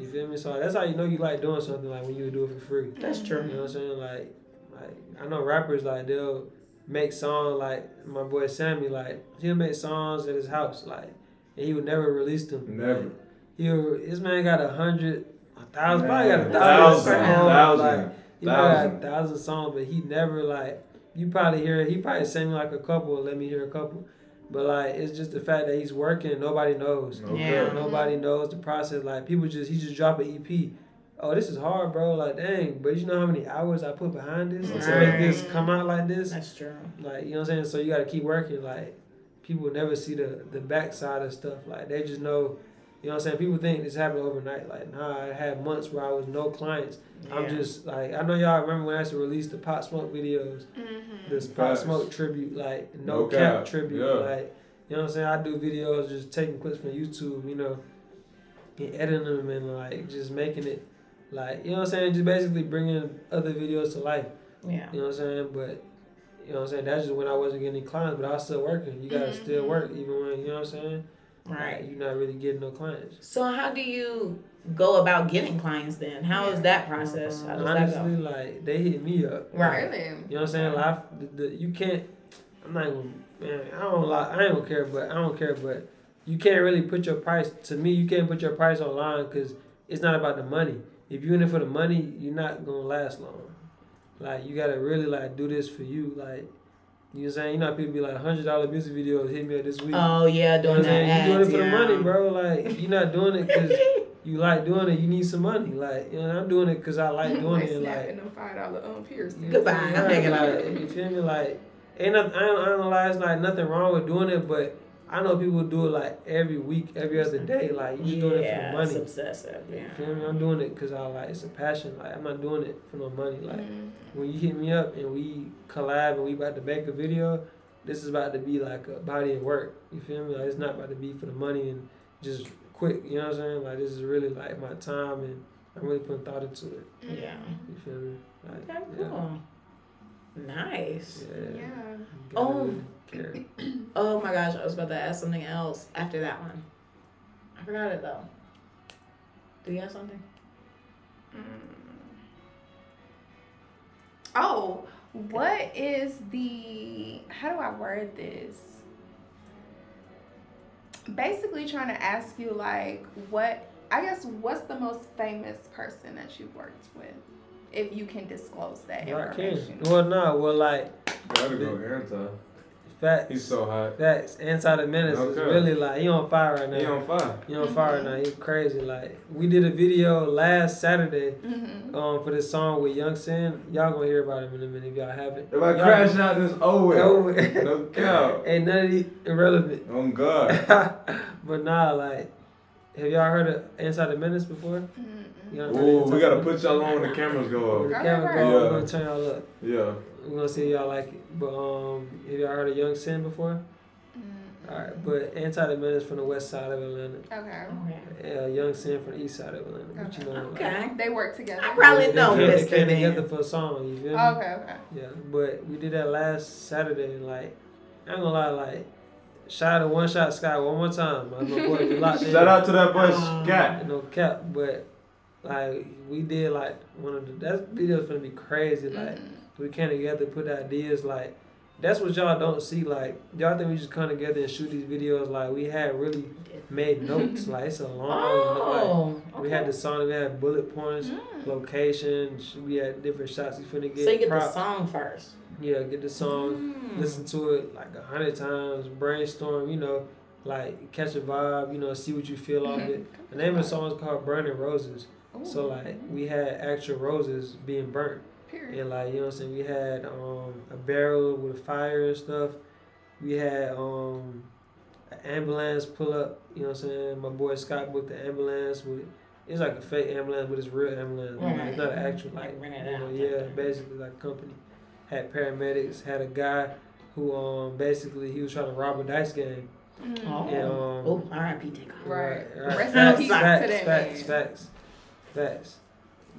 Aw, that's. You feel me? So that's how you know you like doing something, like, when you do it for free. That's mm-hmm. true. You know what I'm saying? Like, like I know rappers like they'll make songs like my boy Sammy like he'll make songs at his house like and he would never release them. Never. He'll this man got a hundred, a thousand, probably got a Man, thousand, thousand, songs. thousand, Like he probably got a thousand songs, but he never like you probably hear he probably send me like a couple let me hear a couple. But like it's just the fact that he's working, nobody knows. No Yeah. cap. Nobody mm-hmm. knows the process. Like people just he just drop an EP. Oh, this is hard, bro. Like dang, but you know how many hours I put behind this to make this come out like this. That's true. Like you know what I'm saying. So you got to keep working. Like people never see the the backside of stuff. Like they just know. You know what I'm saying? People think this happened overnight. Like, nah, I had months where I was no clients. I'm just like, I know y'all remember when I used to release the Pop Smoke videos, Mm-hmm. this Pop Facts. Smoke tribute, like no, No cap, cap, tribute. yeah. Like, you know what I'm saying? I do videos just taking clips from YouTube, you know, and editing them and like just making it like, you know what I'm saying? Just basically bringing other videos to life. Yeah. You know what I'm saying? But you know what I'm saying? That's just when I wasn't getting any clients, but I was still working. You gotta Mhm. still work even when you know what I'm saying? Right. Like, you're not really getting no clients. So how do you go about getting clients then? How is that process? How does Honestly, that like they hit me up. Right. Really? You know what I'm saying? Like I- the, the, you can't. I'm not even. Man, I don't like. I ain't gonna care, but I don't care. But you can't really put your price. To me, you can't put your price online because it's not about the money. If you're in it for the money, you're not gonna last long. Like you gotta really like do this for you. Like you know what I'm saying? You know people be like hundred dollar music videos hit me up this week. Oh yeah, you know doing that. saying? You doing it for ads, the money, bro. Like you're not doing it because you like doing it. You need some money. Like you know, I'm doing it because I like doing it. Like snapping them five dollar um piercings. Goodbye. I'm Right, making like, like, you feel me? Like, ain't nothing, I don't, I don't lie, it's like nothing wrong with doing it, but I know people do it like every week, every other day. Like, you just doing it for yeah, the it's money. obsessive. Yeah. You feel me? I'm doing it because I like, it's a passion. Like, I'm not doing it for no money. Like, Mhm. when you hit me up and we collab and we about to make a video, this is about to be like a body of work. You feel me? Like, it's not about to be for the money and just quick. You know what I'm saying? Like, this is really like my time and I'm really putting thought into it. Yeah. You feel me? Like, Okay, yeah. cool. Nice. Yeah. Yeah. You gotta Oh. Really care. Oh my gosh, I was about to ask something else after that one. I forgot it though. Do you have something? Mm. Oh, what is the how do I word this? Basically trying to ask you like what I guess what's the most famous person that you've worked with? If you can disclose that Right, can. information. Well, no, well, like Gotta go anti. Facts. He's so hot. facts. Anti the menace is really like he on fire right now. He on fire. He on fire right now. He crazy. Like we did a video last Saturday Mm-hmm. um for this song with Young Sin. Y'all gonna hear about him in a minute if y'all haven't. If I Y'all- crash out this over. Oh, No cow. Ain't none of these irrelevant. On God. but nah, like, have y'all heard of Inside the Menace before? Mm-hmm. Ooh, we gotta put y'all on when the cameras go When the up. camera Alright. go, Yeah. we're gonna turn y'all up. Yeah. We're gonna see y'all like it. But um, have y'all heard of Young Sin before? Mm-hmm. Alright, but Anti the Menace from the west side of Atlanta. Okay. Okay. Uh, Young Sin from the east side of Atlanta. But you know, like, Okay. They work together. I probably they, know they, came- Mr. they came Man. together for a song. You feel me? Okay, okay. Yeah, but we did that last Saturday, and like, I ain't gonna lie, like, shout out to One Shot Sky one more time. My boy, we locked in. Shout out to that boy Um, Scott. No cap, but like we did like one of the that video's gonna be crazy. Like Mhm. We came together, put ideas like that's what y'all don't see. Like y'all think we just come together and shoot these videos. Like we had really made notes. like it's a long. Oh, Like, we had the song. We had bullet points, Mm. locations. We had different shots. We finna get. So you get the song first. Yeah, get the song. Mm. Listen to it like a hundred times. Brainstorm. You know, like catch a vibe. You know, see what you feel off Mm-hmm. it. The name of the song is called "Burning Roses." So like we had actual roses being burnt. Period. And like, you know what I'm saying? We had um a barrel with a fire and stuff. We had um an ambulance pull up, you know what I'm saying? My boy Scott booked the ambulance with it's like a fake ambulance, but it's real ambulance. Like, it's not an actual like, Like, rent it you know, out. yeah, basically like company. Had paramedics, had a guy who um basically he was trying to rob a dice game. Mm. Oh, And, um, oh, R.I.P. Take off. Right. right. Rest in Facts, peace facts, to that facts, man. facts, facts.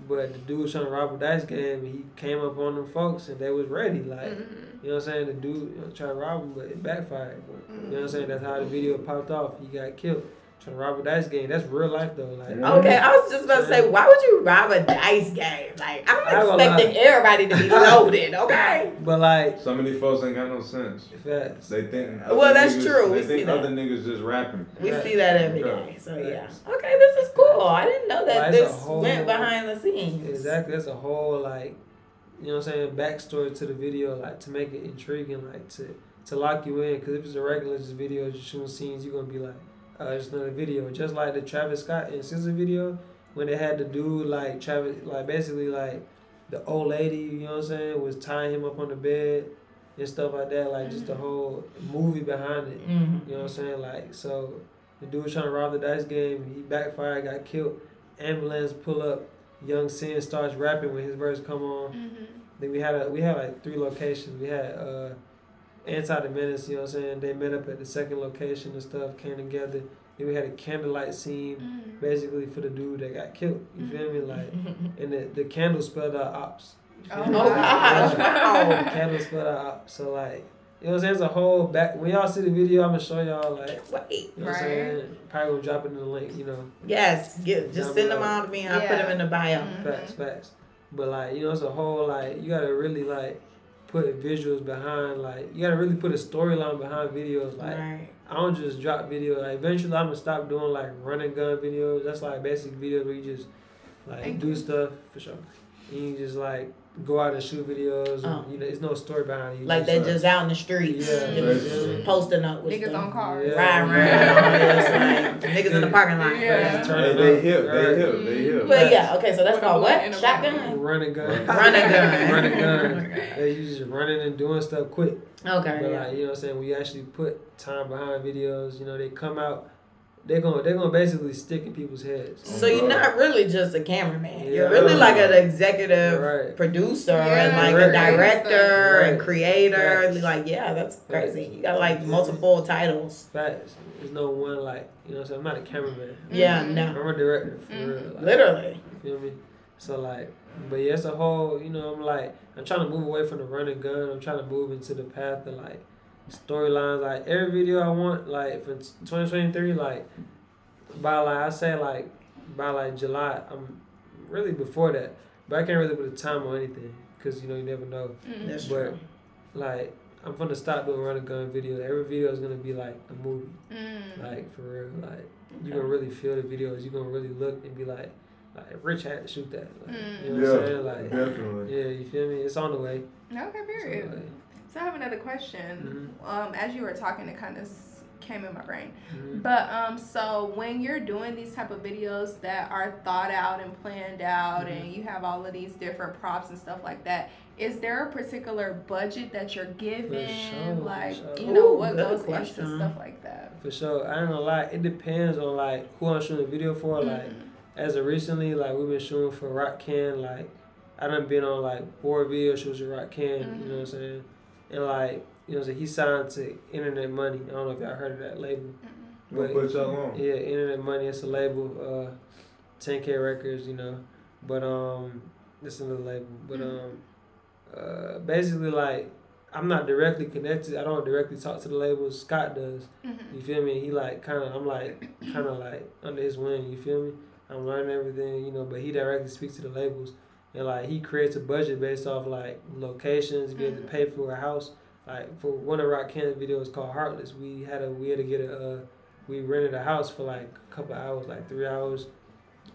But the dude was trying to rob a dice game. He came up on them folks, and they was ready. Like, Mhm. you know what I'm saying? The dude you know, tried to rob him, but it backfired. You know what I'm saying? That's how the video popped off. He got killed trying to rob a dice game. That's real life though. Like, Yeah. Okay, I was just about to say, why would you rob a dice game? Like, I I'm expecting everybody to be loaded, okay? but like, Some of these folks ain't got no sense. facts. They think. Well, that's niggas- true. We see think that. other niggas just rapping. We Right. see that every day. So, yeah. Okay, this is cool. I didn't know that Well, it's a this whole- went behind the scenes. Exactly. That's a whole like, you know what I'm saying, backstory to the video, like to make it intriguing, like to to lock you in. Because if it's a regular just video, just shooting scenes, you're gonna be like, uh, it's another video. Just like the Travis Scott and SZA video, when they had the dude like Travis, like basically like the old lady, you know what I'm saying, was tying him up on the bed and stuff like that. Like just the whole movie behind it. Mhm. You know what I'm saying? Like, so the dude was trying to rob the dice game. He backfired, got killed. Ambulance pull up. Young Sin starts rapping when his verse come on. Mhm. Then we had a we had like three locations. We had uh Anti the Menace, you know what I'm saying? They met up at the second location and stuff, came together. Then we had a candlelight scene Mhm. basically for the dude that got killed. You feel me? Mm-hmm. Like and the, the candle spelled out ops. Oh, me? Oh, gosh. Wow. The candle spelled out ops. So like you know what I'm saying? It's a whole back when y'all see the video, I'm gonna show y'all like Wait. you know what I'm Right. saying? Probably gonna drop it in the link, you know. Yes, get, just send them all to me. I'll put them in the bio. Mhm. Facts, facts. But like, you know, it's a whole like you gotta really like put visuals behind like you gotta really put a storyline behind videos. Like right. I don't just drop videos. Like eventually I'm gonna stop doing like running gun videos. That's like basic videos where you just like Thank do you. stuff for sure. And you just like go out and shoot videos. And, oh. you know, there's no story behind it. You Like they just out in the streets, Yeah, just posting up with Niggas stuff. on cars. Yeah. Riding around, just like niggas in the parking lot. Yeah. Just turn Hey, it they hip. Right. They hip. They hip. Mm-hmm. But yeah, okay, so that's With called what? in the Shotgun? Run and gun. Run and gun. Run gun. Yeah, you just running and doing stuff quick. Okay. But yeah. like, you know what I'm saying, when you actually put time behind videos, you know, they come out they're gonna they're gonna basically stick in people's heads. So you're not really just a cameraman. Yeah. You're really like an executive Right. producer Yeah, and like right. a director Right. and creator. Facts. Like, yeah, that's Facts. crazy. You got like multiple titles. Facts. There's no one like you know what I'm not a cameraman. Yeah, Mhm. no. I'm a director for Mhm. real. Like, Literally. You feel me? So like but yeah, it's a whole you know, I'm like I'm trying to move away from the running gun. I'm trying to move into the path of like storylines. Like every video I want, like for 2023, like by like I say like by like July, I'm really before that, but I can't really put a time on anything because you know you never know. Mhm. That's But true. like I'm gonna stop doing run and gun videos. Every video is gonna be like a movie, Mm. like for real. Like you gonna really feel the videos. You gonna really look and be like, like Rich had to shoot that. Like, You know what I'm saying? Like definitely. yeah, you feel me? It's on the way. Okay, So, period. Like, So I have another question. Mhm. Um, as you were talking, it kind of came in my brain. mhm. But um, so when you're doing these type of videos that are thought out and planned out, Mm-hmm. and you have all of these different props and stuff like that, is there a particular budget that you're given? sure, for like sure. you know Ooh, what goes question. into stuff like that. For sure. I don't know. lie. It depends on like who I'm shooting a video for. Like Mhm. as of recently, like we've been shooting for Rock Can. Like I done been on like four video shoots with Rock Can. You know what I'm saying? And like you know, what he signed to Internet Money. I don't know if y'all heard of that label. Mhm. What put y'all on? Yeah, Internet Money. It's a label. Uh, 10K Records. You know, but um, it's another label. But Mhm. um, uh, basically like. I'm not directly connected. I don't directly talk to the labels. Scott does. Mhm. You feel me? He like kind of, I'm like kind of like under his wing. You feel me? I'm learning everything, you know. But he directly speaks to the labels, and like he creates a budget based off like locations, be able to pay for a house. like for one of Rock Can's videos called Heartless, we had a we had to get a uh, we rented a house for like a couple hours, like three hours,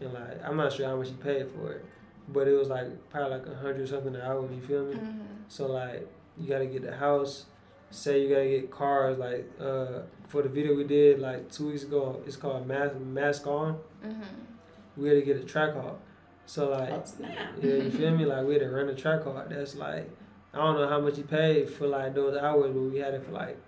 and like I'm not sure how much he paid for it, but it was like probably like a hundred something an hour. You feel me? Mhm. So like you gotta get the house. Say you gotta get cars. Like uh, for the video we did like two weeks ago, it's called Mask Mask On. Mhm. We had to get a Trackhawk. So like Oh, yeah, you feel me? Like we had to run a Trackhawk. That's like I don't know how much you paid for like those hours, but we had it for like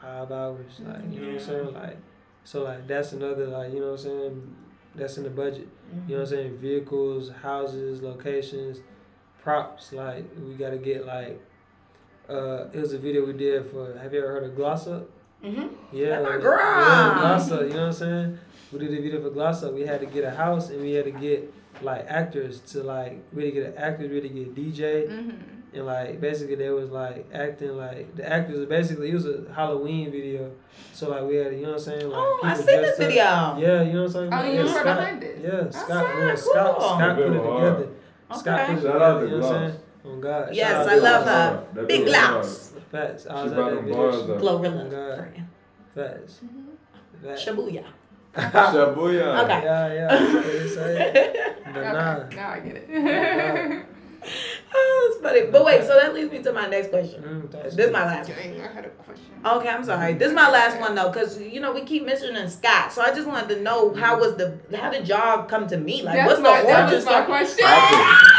five hours. Like you know what I'm saying? Like so like that's another like you know what I'm saying. That's in the budget. You know what I'm saying? Vehicles, houses, locations, props. Like we gotta get like. Uh, it was a video we did for. Have you ever heard of Gloss Up? Mm-hmm. Yeah, like, girl. yeah, Gloss Up. You know what I'm saying? We did a video for Gloss Up. We had to get a house and we had to get like actors to like. We had to get an actor. We had to get a DJ. Mhm. And like basically they was like acting like the actors basically it was a Halloween video. So like we had you know what I'm saying? Like Oh, I seen this dressed up. Yeah, you know what I'm saying? Oh, you Yeah, Scott- behind it. Yeah, That's Scott, right, yeah, Scott, cool. Scott put it Good together. Scott put it together. to You know what I'm saying? Oh God. Yes, shout I love Gloss. her. Big bitch blouse. Facts. I She at brought that them video. bars up. Glorilla. Oh, God. friend. Facts. Mhm. Facts. Shabuya. Shabuya. Okay. Yeah, yeah. that's what they say. But nah. Now I get it. oh, that's funny. But wait, so that leads me to my next question. Mm, This is my last one. I had a question. Okay, I'm sorry. This is my last one though, because you know we keep mentioning Scott. So I just wanted to know how was the how did y'all come to meet? Like, That's what's my, the that origin was my question.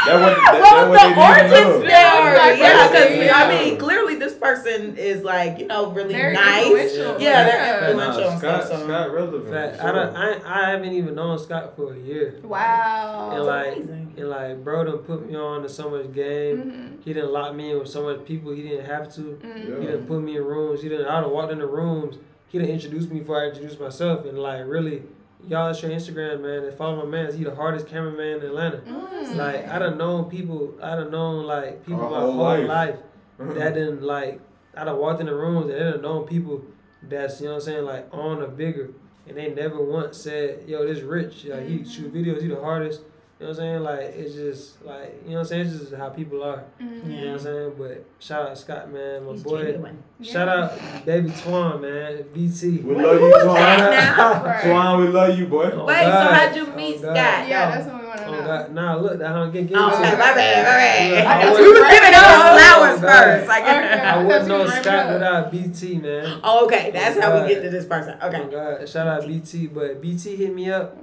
That was that, What that the what they origin story? know. That was my Yeah, because question, I mean, clearly this person is like you know really Very nice. influential. Yeah, they're Yeah. influential Nah, Scott, stuff. So. Scott relevant. Fact. for I, don't, sure. I I haven't even known Scott for a year. Wow. And like amazing. and like bro done put me on to so much game. Mhm. He didn't lock me in with so much people he didn't have to. Mhm. He didn't put me in rooms. He didn't I done walked in the rooms. He didn't introduce me before I introduced myself. And like really, y'all show Instagram man and follow my man. He the hardest cameraman in Atlanta. Mm. Like I done known people. I done known like people Our my whole whole life. life, that didn't like. I done walked in the rooms and they done known people that's you know what I'm saying like on or bigger, and they never once said yo this rich. Like he shoot videos. He the hardest. You know what I'm saying? Like it's just like you know what I'm saying. It's just how people are. Mhm. You know what I'm saying? But shout out Scott man, my He's boy. genuine. Shout out baby Twan man, BT. We Wait, love you, was Twan. now? Twan, we love you, boy. Oh, Wait, so how'd you Oh, meet God. Scott? Yeah, though? that's what we want to Oh know. God, nah, look, that don't get get Oh, into okay, it. my bad, my bad. Yeah, I I we you was giving wrapping those flowers Oh, God. first. Like, Okay. I I wouldn't know Scott up. without BT, man. oh, okay, that's how we get to this person. Okay. Oh God, shout out BT, but BT hit me up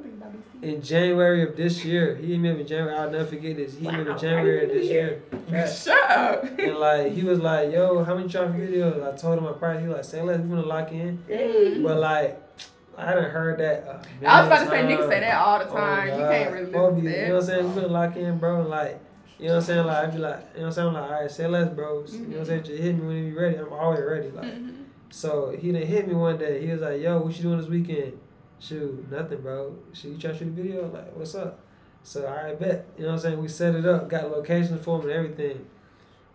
in January of this year. He hit me up in January. I'll never forget this. He hit me Wow, in January of this year. Shut up. And like he was like, "Yo, how many traffic videos?" I told him my price. He was like, "Say less, we wanna lock in." Mm-hmm. But like, I done heard that. I was about to say, niggas say that all the Oh, time. you can't really listen you, to You know what I'm saying? We finna lock in, bro. and Like, you know what I'm saying? Like, I be like, you know what I'm saying? I'm like, all right, say less, bro. You know what I'm saying? Just hit me when you ready. I'm always ready. Like, Mhm. so he done hit me one day. He was like, yo, what you doing this weekend? Shoot, nothing, bro. Shoot, you trying to shoot a video? Like, what's up? So I bet. You know what I'm saying? We set it up, got locations for him and everything.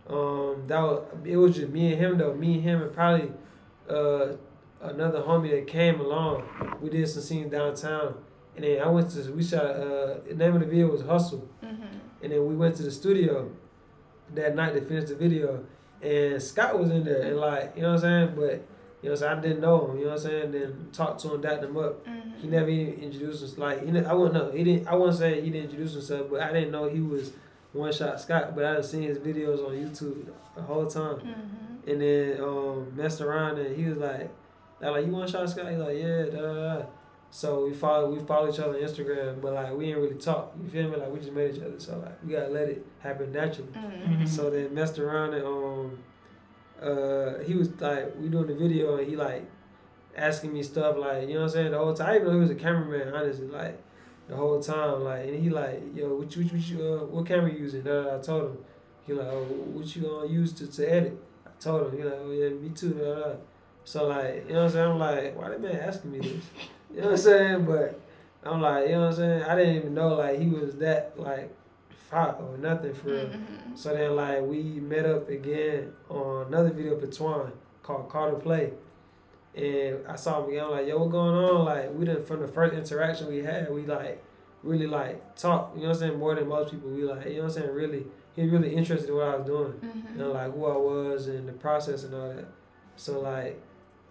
Um, that was it was just me and him though. Me and him and probably uh another homie that came along. We did some scenes downtown. And then I went to we shot uh the name of the video was Hustle. Mhm. And then we went to the studio that night to finish the video. And Scott was in there and like, you know what I'm saying? But you know what I'm saying, I didn't know him, you know what I'm saying? Then talked to him, dapped him up. He Mhm. never even introduced us like he, I wouldn't know. He didn't I wouldn't say he didn't introduce himself, but I didn't know he was one shot Scott, but I done seen his videos on YouTube the whole time. Mhm. And then um messed around and he was like, I like you one shot Scott? He like, yeah, da da da. So we follow we follow each other on Instagram, but like we ain't really talk. You feel me? Like we just met each other. So like we gotta let it happen naturally. Mhm. So then messed around and um uh he was like we doing the video and he like asking me stuff like you know what I'm saying the whole time. I didn't know he was a cameraman honestly like the whole time like and he like yo what you what uh, what camera you using? Da. I told him. He like oh what you gonna use to, to edit? I told him. He like oh yeah me too. Da, da. So like you know what I'm saying I'm like why that man asking me this? You know what I'm saying? But I'm like you know what I'm saying I didn't even know like he was that like fought or nothing for real. Mhm. So then, like, we met up again on another video for Twan called Call to Play. And I saw him again. I'm like, yo, what going on? Like, we didn't from the first interaction we had, we like, really like talk. You know what I'm saying? More than most people. We like you know what I'm saying. Really, he really interested in what I was doing. Mhm. You know, like who I was and the process and all that. So like,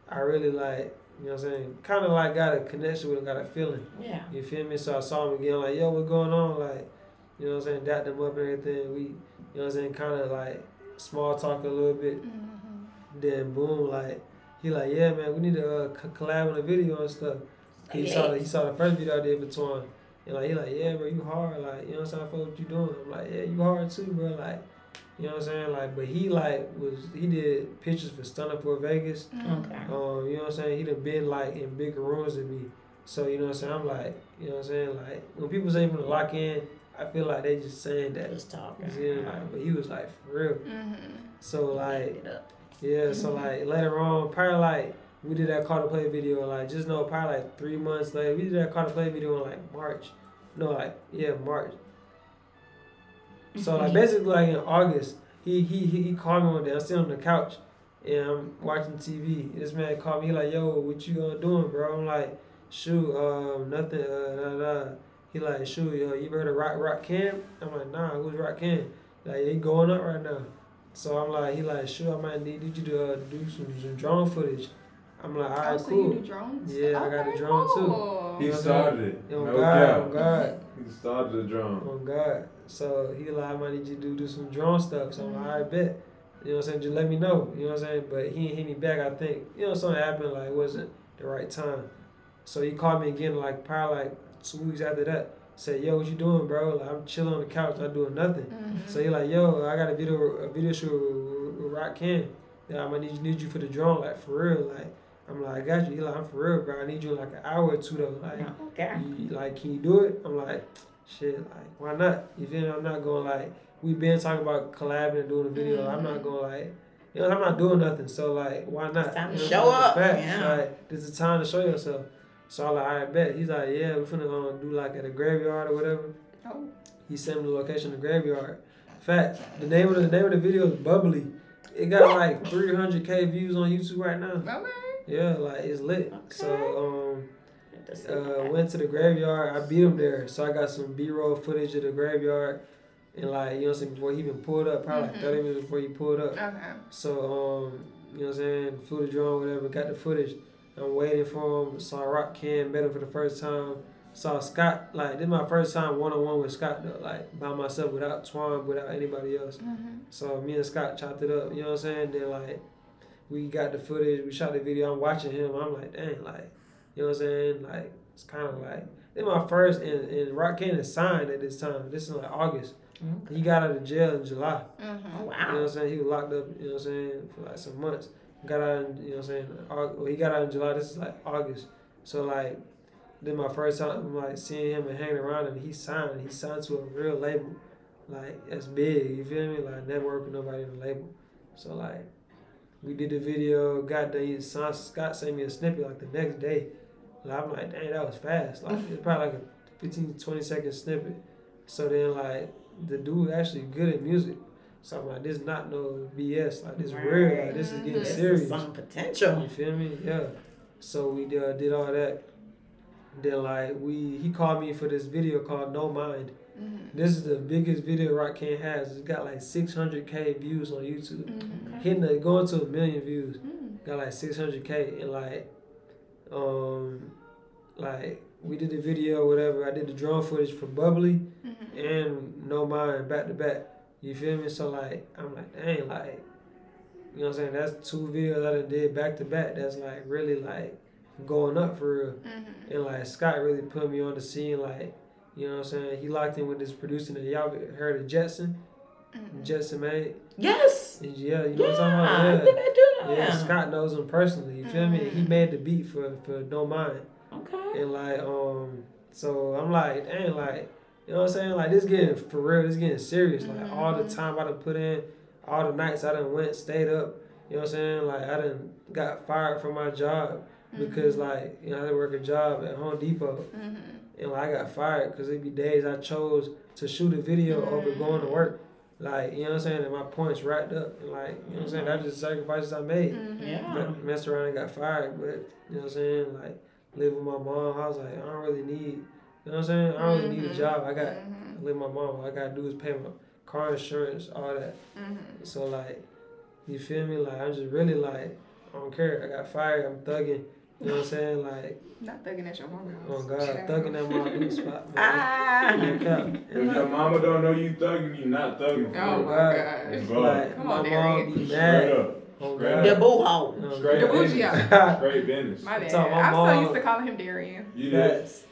I really like. You know what I'm saying? Kind of like got a connection with him, got a feeling. Yeah. You feel me? So I saw him again, like, yo, what's going on? Like, you know what I'm saying? Dapped them up and everything. We, you know what I'm saying? Kind of like small talk a little bit. Mhm. Then boom, like, he like, yeah, man, we need to uh, c- collab on a video and stuff. He saw the, he saw the first video I did for Twan. And like, he like, yeah, bro, you hard. Like, you know what I'm saying? I what you doing. I'm like, yeah, you hard too, bro. Like, you know what I'm saying? Like, but he like was, he did pictures for Stunner for Vegas. Mhm. Okay. Um, you know what I'm saying? He done been like in bigger rooms than me. So, you know what I'm saying? I'm like, you know what I'm saying? Like, when people when to lock in, I feel like they just saying that. Just talking. Like, but he was like, for real. Mhm. So, like, yeah, so like later on, probably like we did that call to play video, like just know probably like three months later, we did that call to play video in like March. No, like yeah, March. So like basically like in August, he he he, he called me one day. I'm sitting on the couch and I'm watching TV. This man called me like, yo, what you uh, doing, bro? I'm like, shoot, um, nothing, uh, da, da. He like, shoot, yo, you ever heard of Rock Rock Cam? I'm like, nah, who's Rock Cam? Like, he going up right now. So I'm like, he like, sure, I might need, need you to uh, do some, some drone footage. I'm like, all right, Oh, so cool. you do drones? Yeah, I got a Okay, drone, too. He You know started it. On No God, doubt. on God, He started the drum. on God. So he like, I might need you to do, do some drone stuff. So I'm like, all right, bet. You know what I'm saying? Just let me know. You know what I'm saying? But he didn't hit me back. I think you know something happened. Like it wasn't the right time. So he called me again. Like probably like two weeks after that. Said, yo, what you doing, bro? Like I'm chilling on the couch, not doing nothing. Mhm. So he like, yo, I got a video, a video shoot with, with, Rock Ken. Yeah, I'm gonna need, need you for the drone, like for real. Like I'm like, I got you. He like, I'm for real, bro. I need you in like an hour or two though. Like, Okay. you, like, can you do it? I'm like, shit, like, why not? You feel me? I'm not going like, we been talking about collabing and doing a video. I'm not going like, you know, I'm not doing nothing. So like, why not? It's time to You know, show up, facts. yeah. Like, this is time to show yourself. So I'm like, I bet. He's like, yeah, we're finna um, do like at a graveyard or whatever. Oh. He sent me the location of the graveyard. Facts. The name of the, the name of the video is Bubbly. It got like 300k views on YouTube right now. Okay. Yeah, like it's lit. Okay. So um, uh, went to the graveyard. I beat him there, so I got some B-roll footage of the graveyard, and like you know, what I'm saying before he even pulled up, probably like Mhm. 30 minutes before he pulled up. Okay. So um, you know, what I'm saying flew the drone, whatever, got the footage. I'm waiting for him. Saw Rock Ken, met him for the first time. Saw Scott, like this is my first time one on one with Scott though, like by myself without Twan, without anybody else. Mhm. So me and Scott chopped it up, you know what I'm saying? Then like we got the footage, we shot the video, I'm watching him, I'm like, dang, like, you know what I'm saying? Like it's kinda like this my first and, and Rock Ken is signed at this time. This is like August. He got out of jail in July. Oh Mhm. You know what. I'm saying? He was locked up, you know what I'm saying, for like some months. Got out you know what I'm saying, well, he got out in July, this is like August. So like then my first time like seeing him and hanging around him, he signed. He signed to a real label. Like that's big, you feel me? Like never worked with nobody in the label. So like we did the video, got the son Scott sent me a snippet like the next day. Like I'm like, dang, that was fast. Like it's probably like a 15, 20 second snippet. So then like the dude actually good at music. So I'm like, this not no BS. Like this real. Like this is getting This is serious. Some potential. You feel me? Yeah. So we uh, did all that. Then like we he called me for this video called No Mind. Mhm. This is the biggest video Rock Ken has. It's got like 600k views on YouTube. Mhm. Hitting the going to a million views. Mhm. Got like 600k and like um like we did the video whatever. I did the drone footage for Bubbly Mhm. and No Mind back to back. You feel me? So like I'm like, dang, like you know what I'm saying? That's two videos I done did back to back. That's like really like going up for real. Mhm. And like Scott really put me on the scene. Like you know what I'm saying? He locked in with this producing that y'all heard of Jetson. Mhm. JetsonMade. Yes. And yeah, you know Yeah. what I'm talking about? think I do Yeah. know Yeah, him. Scott knows him personally. You feel me? He Mhm. made the beat for for No Mind. Okay. And like, um, so I'm like, dang, like, you know what I'm saying? Like, this getting for real, this getting serious. Like, all the Mhm. time I done put in, all the nights I done went, stayed up. You know what I'm saying? Like, I done got fired from my job because, like, you know, I had to work a job at Home Depot. Mhm. And, like, I got fired because it'd be days I chose to shoot a video over going to work. Like, you know what I'm saying? And my points racked up. And, like, you know what I'm saying? That's just sacrifices I made Mhm. Yeah. me- messed around and got fired. But you know what I'm saying? Like live with my mom. I was like, I don't really need. You know what I'm saying? I don't really need a Mhm. job. I got Mhm. I live with my mom. All I gotta do is pay my car insurance, all that. Mhm. So like, you feel me? Like I'm just really like, I don't care. I got fired. I'm thugging. You know what I'm saying? Like, Not thugging at your mama. oh God, Child. thugging at my dude spot. Man. Ah. No cap. If your mama don't know you thugging, you not thugging. for Oh real. my God. Bro. Like Come my on, mom Darian. be Straight mad. up. Oh God. The boo hole. Oh, Straight The bougie business. out. Straight business. My bad. Talking about I'm so mom. used to calling him Darian. You did. Facts.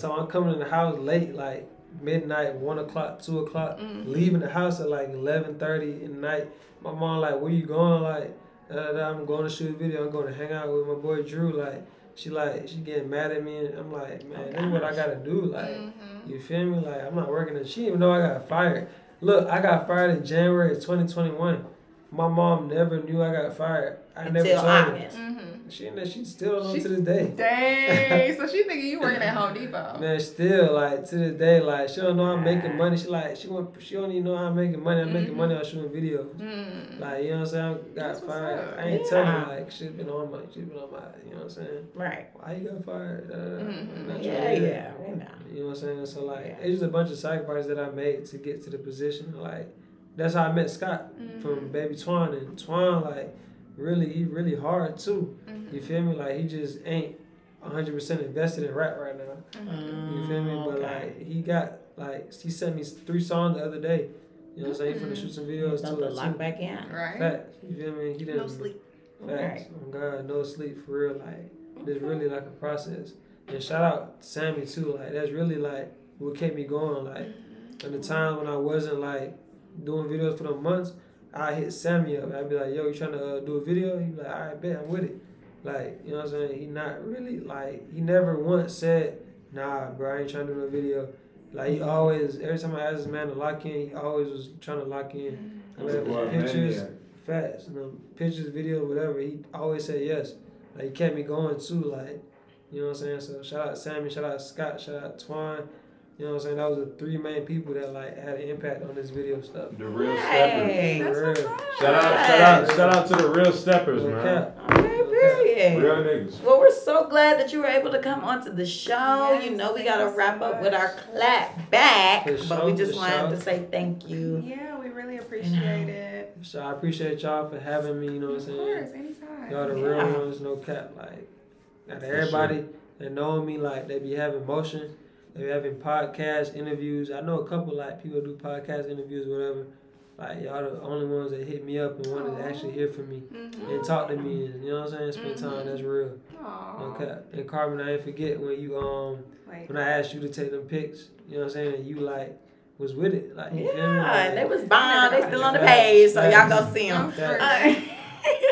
So I'm coming in the house late, like midnight, one o'clock, two o'clock. Mm. Leaving the house at like eleven thirty in the night. My mom like, where you going? Like, I'm going to shoot a video. I'm going to hang out with my boy Drew. Like, she like, she getting mad at me, and I'm like, man, this is what I gotta do. Like, Mhm. you feel me? Like, I'm not working. And she even know I got fired. Look, I got fired in January of 2021. My mom never knew I got fired. I never Until told her. August. Mhm. She and she still on She- to this day. Dang. so she thinking you working at Home Depot. Man, still like to this day, like she don't know I'm making money. She like she want she don't even know I'm making money. I'm making Mhm. money on shooting videos. Mm. Like you know what I'm saying? I got That's fired. I ain't Yeah. telling her like she been on my she been on my you know what I'm saying? Right. Why you got fired? Mhm. Yeah, trying to hear yeah. We know. You know what I'm saying? So like Yeah. it's just a bunch of sacrifices that I made to get to the position. Like that's how I met Scott Mhm. from Baby Twan and Twan like really he really hard too. Mhm. You feel me? Like he just ain't 100% invested in rap right now. Mm-hmm. You feel me? But Okay. like he got like he sent me three songs the other day. You know what I'm saying? He finna shoot some mm-hmm. videos About to to it lock too. back in. Right. Facts. You feel me? He didn't No sleep. Facts. Right. Oh God, no sleep for real. Like it's really like a process. And shout out Sammy too. Like that's really like what kept me going. Like mm-hmm. in the time when I wasn't like doing videos for the months, I hit Sammy up. I'd be like, "Yo, you trying to uh, do a video?" He'd be like, "All right, bet I'm with it." Like you know what I'm saying? He not really like he never once said, "Nah, bro, I ain't trying to do no video." Like he always, every time I asked this man to lock in, he always was trying to lock in. Whether it was Boy, pictures, maniac. facts, you know, pictures, video, whatever. He always said yes. Like he kept me going too. Like you know what I'm saying. So shout out Sammy, shout out Scott, shout out Twan. You know what I'm saying. That was the three main people that like had an impact on this video stuff. The real steppers. Hey. That's For what's real. up. Shout out, shout out, shout out to the real steppers, No man. cap. Okay, period. Real niggas. Well, we're so glad that you were able to come onto the show. Yes, you know, we got to you so wrap up with our clap back, For but we just wanted sure. to say thank you. Yeah, we really appreciate um, it. So I appreciate y'all for having me. You know what I'm saying? Of saying. course, anytime. Y'all the Yeah. real ones, no cap. Like, out of For everybody that know me, like they be having motion, they be having podcast interviews. I know a couple like people do podcast interviews, whatever. Like y'all the only ones that hit me up and wanted to actually hear from me Mhm. and talk to me, and you know what I'm saying, spend time. Mhm. That's real, Aw. no cap. And Carmen, I ain't forget when you um Like, when I asked you to take them pics. You know what I'm saying, and you like was with it, like you feel? Yeah, Like, they was bomb. They still on the page, so y'all facts. go see them.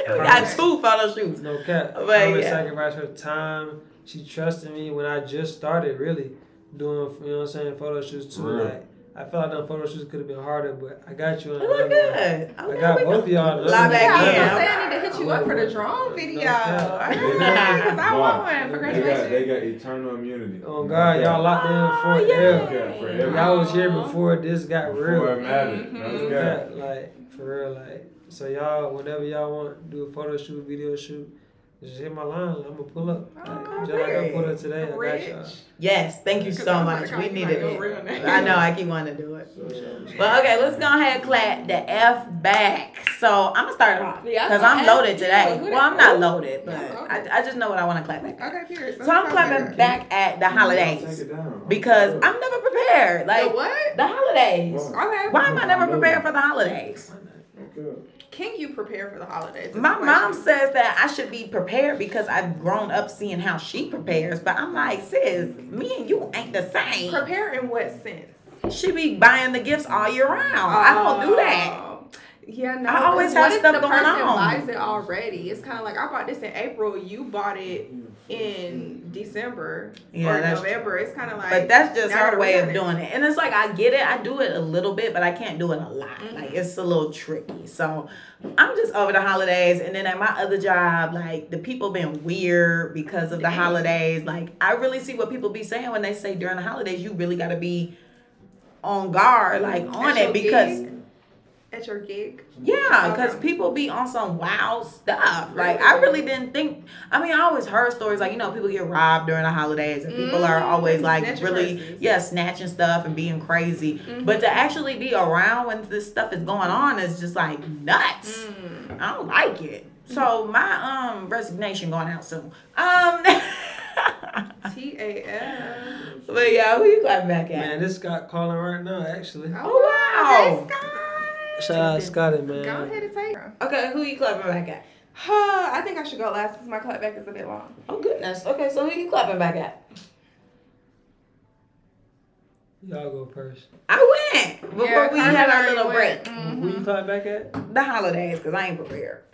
We got two photo shoots. No cap. But, Carmen yeah. sacrificed her time. She trusted me when I just started really doing, you know what I'm saying, photo shoots too. Real. Like I felt like them photo shoots could have been harder, but I got you on It look another one. good. I Okay, got both of y'all. Lie another back yeah, I was one. in. gonna say I need to hit you up for the drone video. cap. Because I want one. They got, Congratulations. they got eternal immunity. Oh God, y'all locked in Oh, forever. Yeah, forever. Y'all was here before this got Before real. it mattered. Mhm. No No cap. cap, like for real, like so y'all whenever y'all want do a photo shoot, video shoot, just hit my line. I'm gonna pull up. Like, Oh, just like I great. pulled up today, I got y'all. Yes, thank you so much. We I needed like it. I know. I keep wanting to do it. But okay, let's go ahead and clap the F back. So I'm gonna start off Yeah, because I'm loaded today. Well, I'm not loaded, but I. I just know what I want to clap back. at. Okay, period. So I'm clapping back at the holidays because I'm never prepared. Like what? the holidays. Okay. Why am I never prepared for the holidays? Okay. Can you prepare for the holidays? My That's the mom says that I should be prepared because I've grown up seeing how she prepares, but I'm like, sis, me and you ain't the same. Prepare in what sense? She be buying the gifts all year round. I don't do that. Oh. Yeah, no. I always have what stuff the going person on? buys it already? It's kind of like I bought this in April. You bought it mm. in December Yeah, or November. It's kind of like. But that's just her way of doing it. And it's like I get it. I do it a little bit, but I can't do it a lot. Mhm. Like it's a little tricky. So I'm just over the holidays. And then at my other job, like the people been weird because of the holidays. Like I really see what people be saying when they say during the holidays, you really gotta be on guard, like on That's it because gig? At your gig? Yeah, because Okay. people be on some wild stuff. Like I really didn't think. I mean, I always heard stories like you know people get robbed during the holidays, and people are Mm, always like snatching really purses. yeah snatching stuff and being crazy. Mhm. But to actually be around when this stuff is going on is just like nuts. Mm. I don't like it. So my um resignation going out soon. Um. T A L. but yeah, who you got back at? Man, this Scott calling right now, actually. Oh, wow. Hey, Scott. Shout out Scotty, man. Go ahead and take her. Okay, who you clapping back at? Huh, I think I should go last because my clap back is a bit long. Oh goodness. Okay, so who you clapping back at? Y'all go first. I went before Yeah, we had our little went. break. Mhm. Who you clapping back at? The holidays, cause I ain't prepared.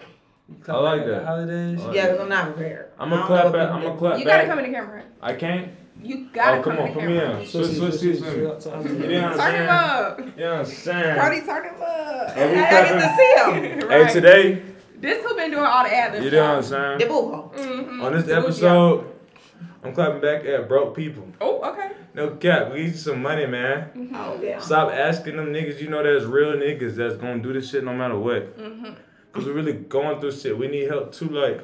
I like that. the Holidays. I like Yeah, cause I'm not prepared. I'm gonna clap know back. I'm gonna do. clap You gotta come in the camera. I can't. You gotta Oh, come come on, in come here. Switch, switch seats with me. You know what I'm Turn him up. You know what I'm saying? Cody, turn him up. Hey, we I clapping. get to see him. Hey, today, This who been doing all the ad you know what I'm saying? The boo mm On this episode, I'm clapping back at broke people. Oh, okay. No cap, we need some money, man. Oh yeah. Stop asking them niggas you know that's real niggas that's gonna do this shit no matter what. Mm-hmm. Cause we're really going through shit. We need help too. Like,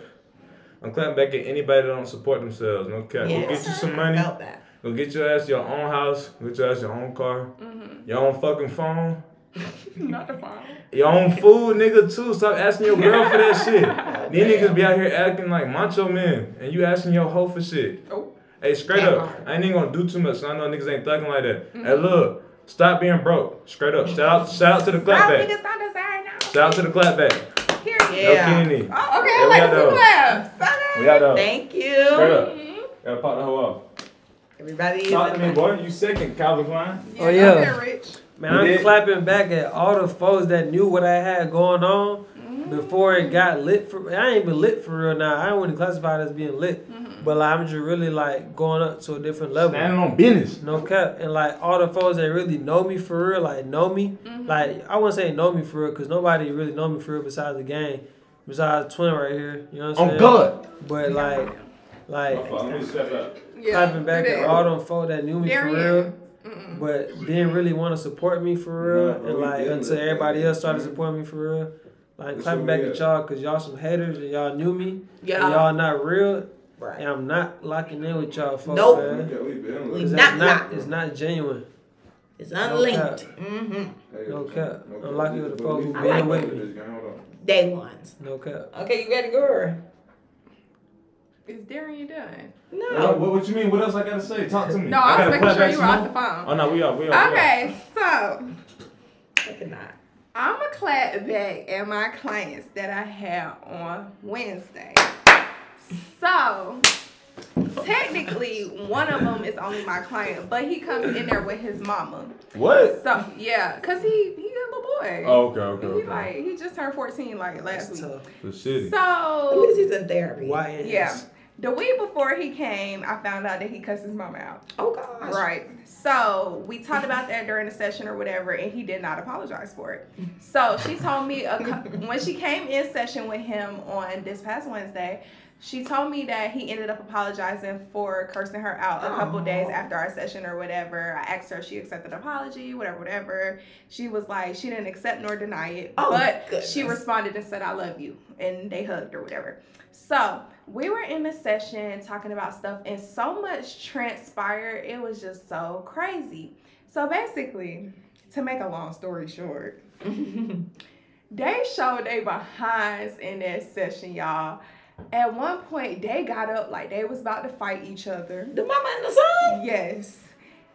I'm clapping back at anybody that don't support themselves. No cap. Go Yes. get you some money. Felt that. Go get your ass your own house. Get your ass your own car. Mm-hmm. Your own fucking phone. Not the phone. Your own food, nigga, too. Stop asking your girl for that shit. These niggas be out here acting like macho men, and you asking your hoe for shit. Oh. Hey, straight That up, part. I ain't even gonna do too much. So I know niggas ain't thugging like that. Hey, look, stop being broke. Straight up. Shout out, shout out to the Stop clapback. niggas not desiring now. Shout out to the clapback. Here. Yeah. No Kennedy. Oh, okay. Yeah, I like got the those. claps. We got those. Thank Straight you. up. Mhm. Gotta pop the hoe off. Everybody is. Talk to me, boy. You second, Calvin Klein. Oh, yeah. I'm there, Rich. Man, You I'm did? clapping back at all the folks that knew what I had going on before it got lit for I ain't even lit for real now. I don't want to classify it as being lit. Mm-hmm. But like, I'm just really like going up to a different level. Standing on business. No cap. And like all the folks that really know me for real, like know me. Mm-hmm. Like I wouldn't say know me for real, cause nobody really know me for real besides the gang. Besides Twin right here. You know what I'm On saying? God. But like like Let me step up. Yeah. clapping back do at all them folks that knew me for Darian. real. Mm-mm. But didn't really want to support me for real, Nah, bro, and like until everybody else started supporting me for real. Like That's clapping back we at at. y'all, cause y'all some haters and y'all knew me, and Yeah. y'all not real, Right. and I'm not locking in with y'all folks, Nope. man. Yeah, we been We Cause not not, locked. it's not genuine. It's cap. unlinked. Mm-hmm. it. No cap. No I'm locking with the folks who I been like with me. This game, hold on. Day ones. No cap. Okay, you ready, girl? Is Darian done? No. What, what you mean? What else I gotta say? Talk to me. No, I was gotta making sure you were off the phone. Oh no, we are. We are. we are. Okay, so I cannot. I'm a clap back at my clients that I had on Wednesday. So technically, one of them is only my client, but he comes in there with his mama. What? So yeah, cause he he a little boy. Oh, okay, okay, He okay. like he just turned 14 like last That's week. tough. The city. At So least he's in therapy. Why? yeah, the week before he came, I found out that he cussed his mama out. Oh gosh. Right. So we talked about that during the session or whatever, and he did not apologize for it. So she told me a, when she came in session with him on this past Wednesday, she told me that he ended up apologizing for cursing her out a couple Aw. days after our session or whatever. I asked her if she accepted apology, whatever, whatever. She was like, she didn't accept nor deny it, Oh, but she responded and said, I love you. And they hugged or whatever. So we were in the session talking about stuff, and so much transpired. It was just so crazy. So basically, to make a long story short, they showed they behinds in that session, y'all. At one point, they got up like they was about to fight each other. The mama and the son. Yes.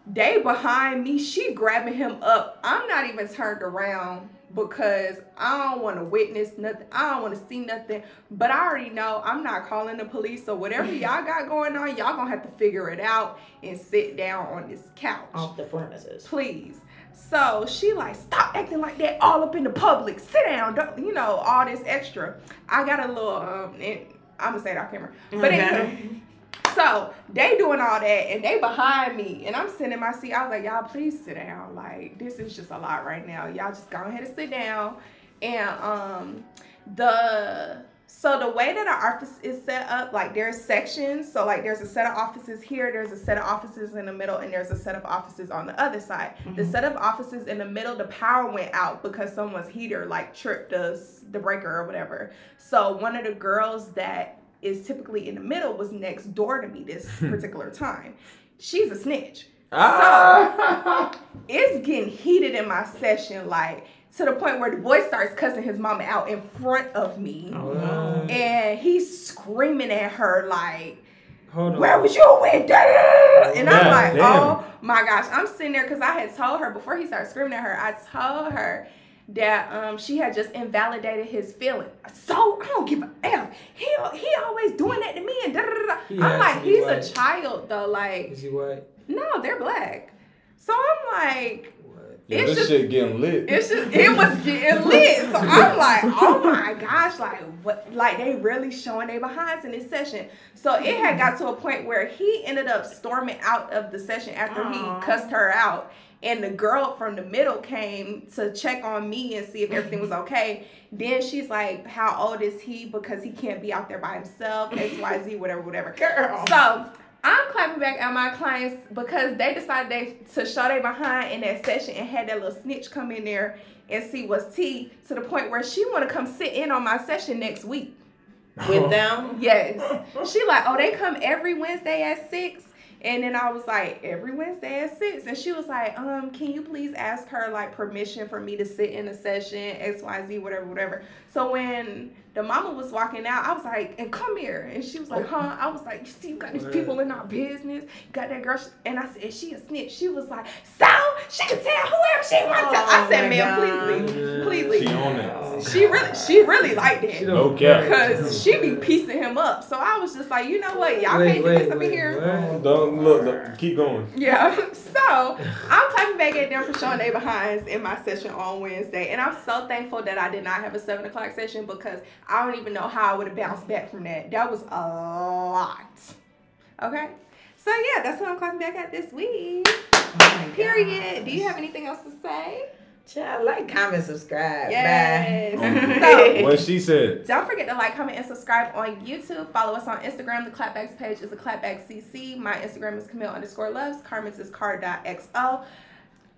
They behind me, she grabbing him up. I'm not even turned around because I don't want to witness nothing. I don't want to see nothing. But I already know I'm not calling the police. So whatever y'all got going on, y'all gonna have to figure it out and sit down on this couch. Off the premises. Please. So she like, stop acting like that all up in the public. Sit down. Don't, you know, all this extra. I got a little um I'm gonna say it off camera. But Okay. anyway, so they doing all that and they behind me and I'm sitting in my seat. I was like, y'all please sit down. Like this is just a lot right now. Y'all just go ahead and sit down. And um the So the way that our office is set up, like there's sections. So like there's a set of offices here, there's a set of offices in the middle, and there's a set of offices on the other side. The set of offices in the middle, the power went out because someone's heater like tripped us the breaker or whatever. So one of the girls that is typically in the middle was next door to me this particular time. She's a snitch. Ah. It's getting heated in my session, like to the point where the boy starts cussing his mama out in front of me. Oh. And he's screaming at her like, Hold on. where was you da?" And I'm like, damn. oh my gosh. I'm sitting there because I had told her before he started screaming at her, I told her that um she had just invalidated his feeling. So I don't give a F. He he always doing that to me and da da da. da. I'm like, he's white. a child though. Like, Is he white? no, they're black. So I'm like? Yeah, It's this just- shit getting lit. it's just it was getting lit. So I'm like, oh my gosh, like what like they really showing their behinds in this session. So it had got to a point where he ended up storming out of the session after Aw. he cussed her out. And the girl from the middle came to check on me and see if everything was okay. Then she's like, How old is he? Because he can't be out there by himself, XYZ, whatever, whatever. Girl. So I'm clapping back at my clients because they decided they to show they behind in that session and had that little snitch come in there and see what's tea to the point where she want to come sit in on my session next week. With them. Yes. She like, oh, they come every Wednesday at six. And then I was like, every Wednesday at six. And she was like, um, can you please ask her like permission for me to sit in a session, XYZ, whatever, whatever. So when the mama was walking out, I was like, and come here. And she was like, oh. huh? I was like, you see, you got these people in our business. You got that girl. And I said, she a snitch. She was like, so she can tell whoever she wants to. I Oh said, my ma'am, please leave. Please leave. She on it. Oh she really, she really liked it. She No cap. Because she be piecing him up. So I was just like, you know what? Y'all Wait, can't do wait, this up in here. what? Don't look, look. Keep going. Yeah. So I'm typing back at them for showing their behinds in my session on Wednesday. And I'm so thankful that I did not have a seven o'clock session because I don't even know how I would have bounced back from that. That was a lot. Okay. So yeah, that's what I'm clapping back at this week. Oh my Period. Do you have anything else to say? Child, like, comment, subscribe. Yes. Bye. So- What she said. Don't forget to like, comment, and subscribe on YouTube. Follow us on Instagram. The Clapbacks page is the Clapback CC. My Instagram is Camille underscore loves. Carmen's is car.xo.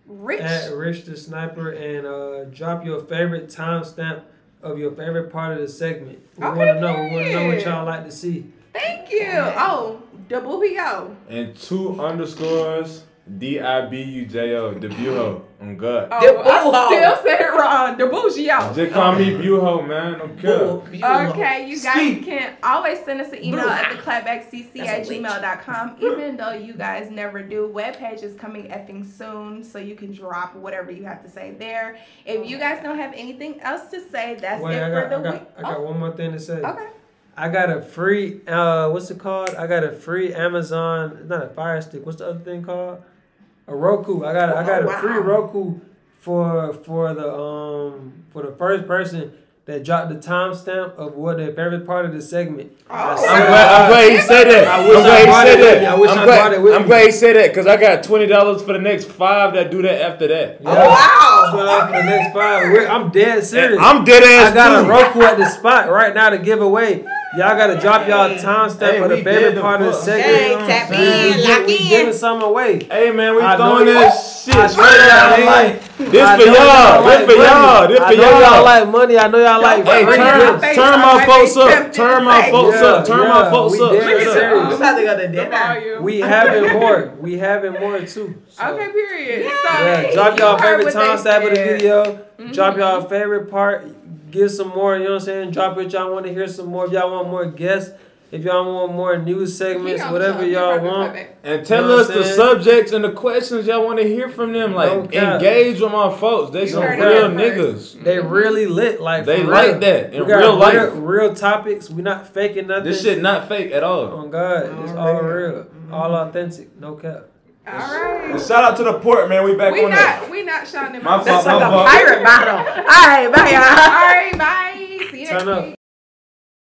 Rich. At Rich Da Sniper and uh, drop your favorite timestamp of your favorite part of the segment. We Okay, want to know. We want to know what y'all like to see. Thank you. Oh, the boobio. And two underscores. D I B U J O. The Buho. On God. Oh, The I booho. still said it wrong. The boogio. Just call me Buho, man. Don't care. Okay, you guys Ski. can always send us an email Blue. at theclapbackcc That's at a witch. gmail.com. Even though you guys never do, web page is coming effing soon, so you can drop whatever you have to say there. If you guys don't have anything else to say, that's Wait, it I for got, the I got, week. I got one more thing to say. Oh, okay. I got a free, uh, what's it called? I got a free Amazon, not a Fire Stick. What's the other thing called? A Roku. I got, a, I got Oh, a free. Roku for for the um for the first person that dropped the timestamp of what their favorite part of the segment. Oh, I'm glad, I'm glad he said that. I I'm wish I glad he said that. I wish I'm I glad, it with I'm me. glad he said that because I got twenty dollars for the next five that do that after that. Yeah. Oh, wow. So like for the next five, we're, I'm dead serious. I'm dead ass I got a. Roku at the spot right now to give away. Y'all gotta drop y'all timestamp Hey, for the we favorite dead part of the the fuck. segment. Hey, You know what tap We, in, lock we in. giving some away. Hey man, we I throwing this shit straight y'all out. like- This I for y'all. like This for y'all. This for y'all y'all. like money. I know y'all like Hey, Put it turn, my gifts. face. turn my folks up. Turn my folks up. Turn my folks we up. dead Straight up. serious. I'm about to go to The dinner. volume. We having more. We having more too. So, Okay, period. Yeah. Drop you y'all favorite what they timestamp of the video. Drop Mhm. y'all favorite part. Give some more. You know what I'm saying? Drop it. y'all want to hear some more. If y'all want more guests, if y'all want more news segments, whatever on the show. y'all He want. perfect. And tell You know us the subjects and the questions y'all want to hear from them. Like No engage with my folks. They You some real here niggas. first. They really lit. Like They for like real. that in We got real real, life. real topics. We not faking nothing. This shit not fake at all. On God, it's All all real. real, all authentic, no cap. All right. And shout out to the port, man. We back We on that. not, we not shouting them My out. fault, That's like my a pirate bottle. All right, bye, y'all. All right, bye. See you next up. week.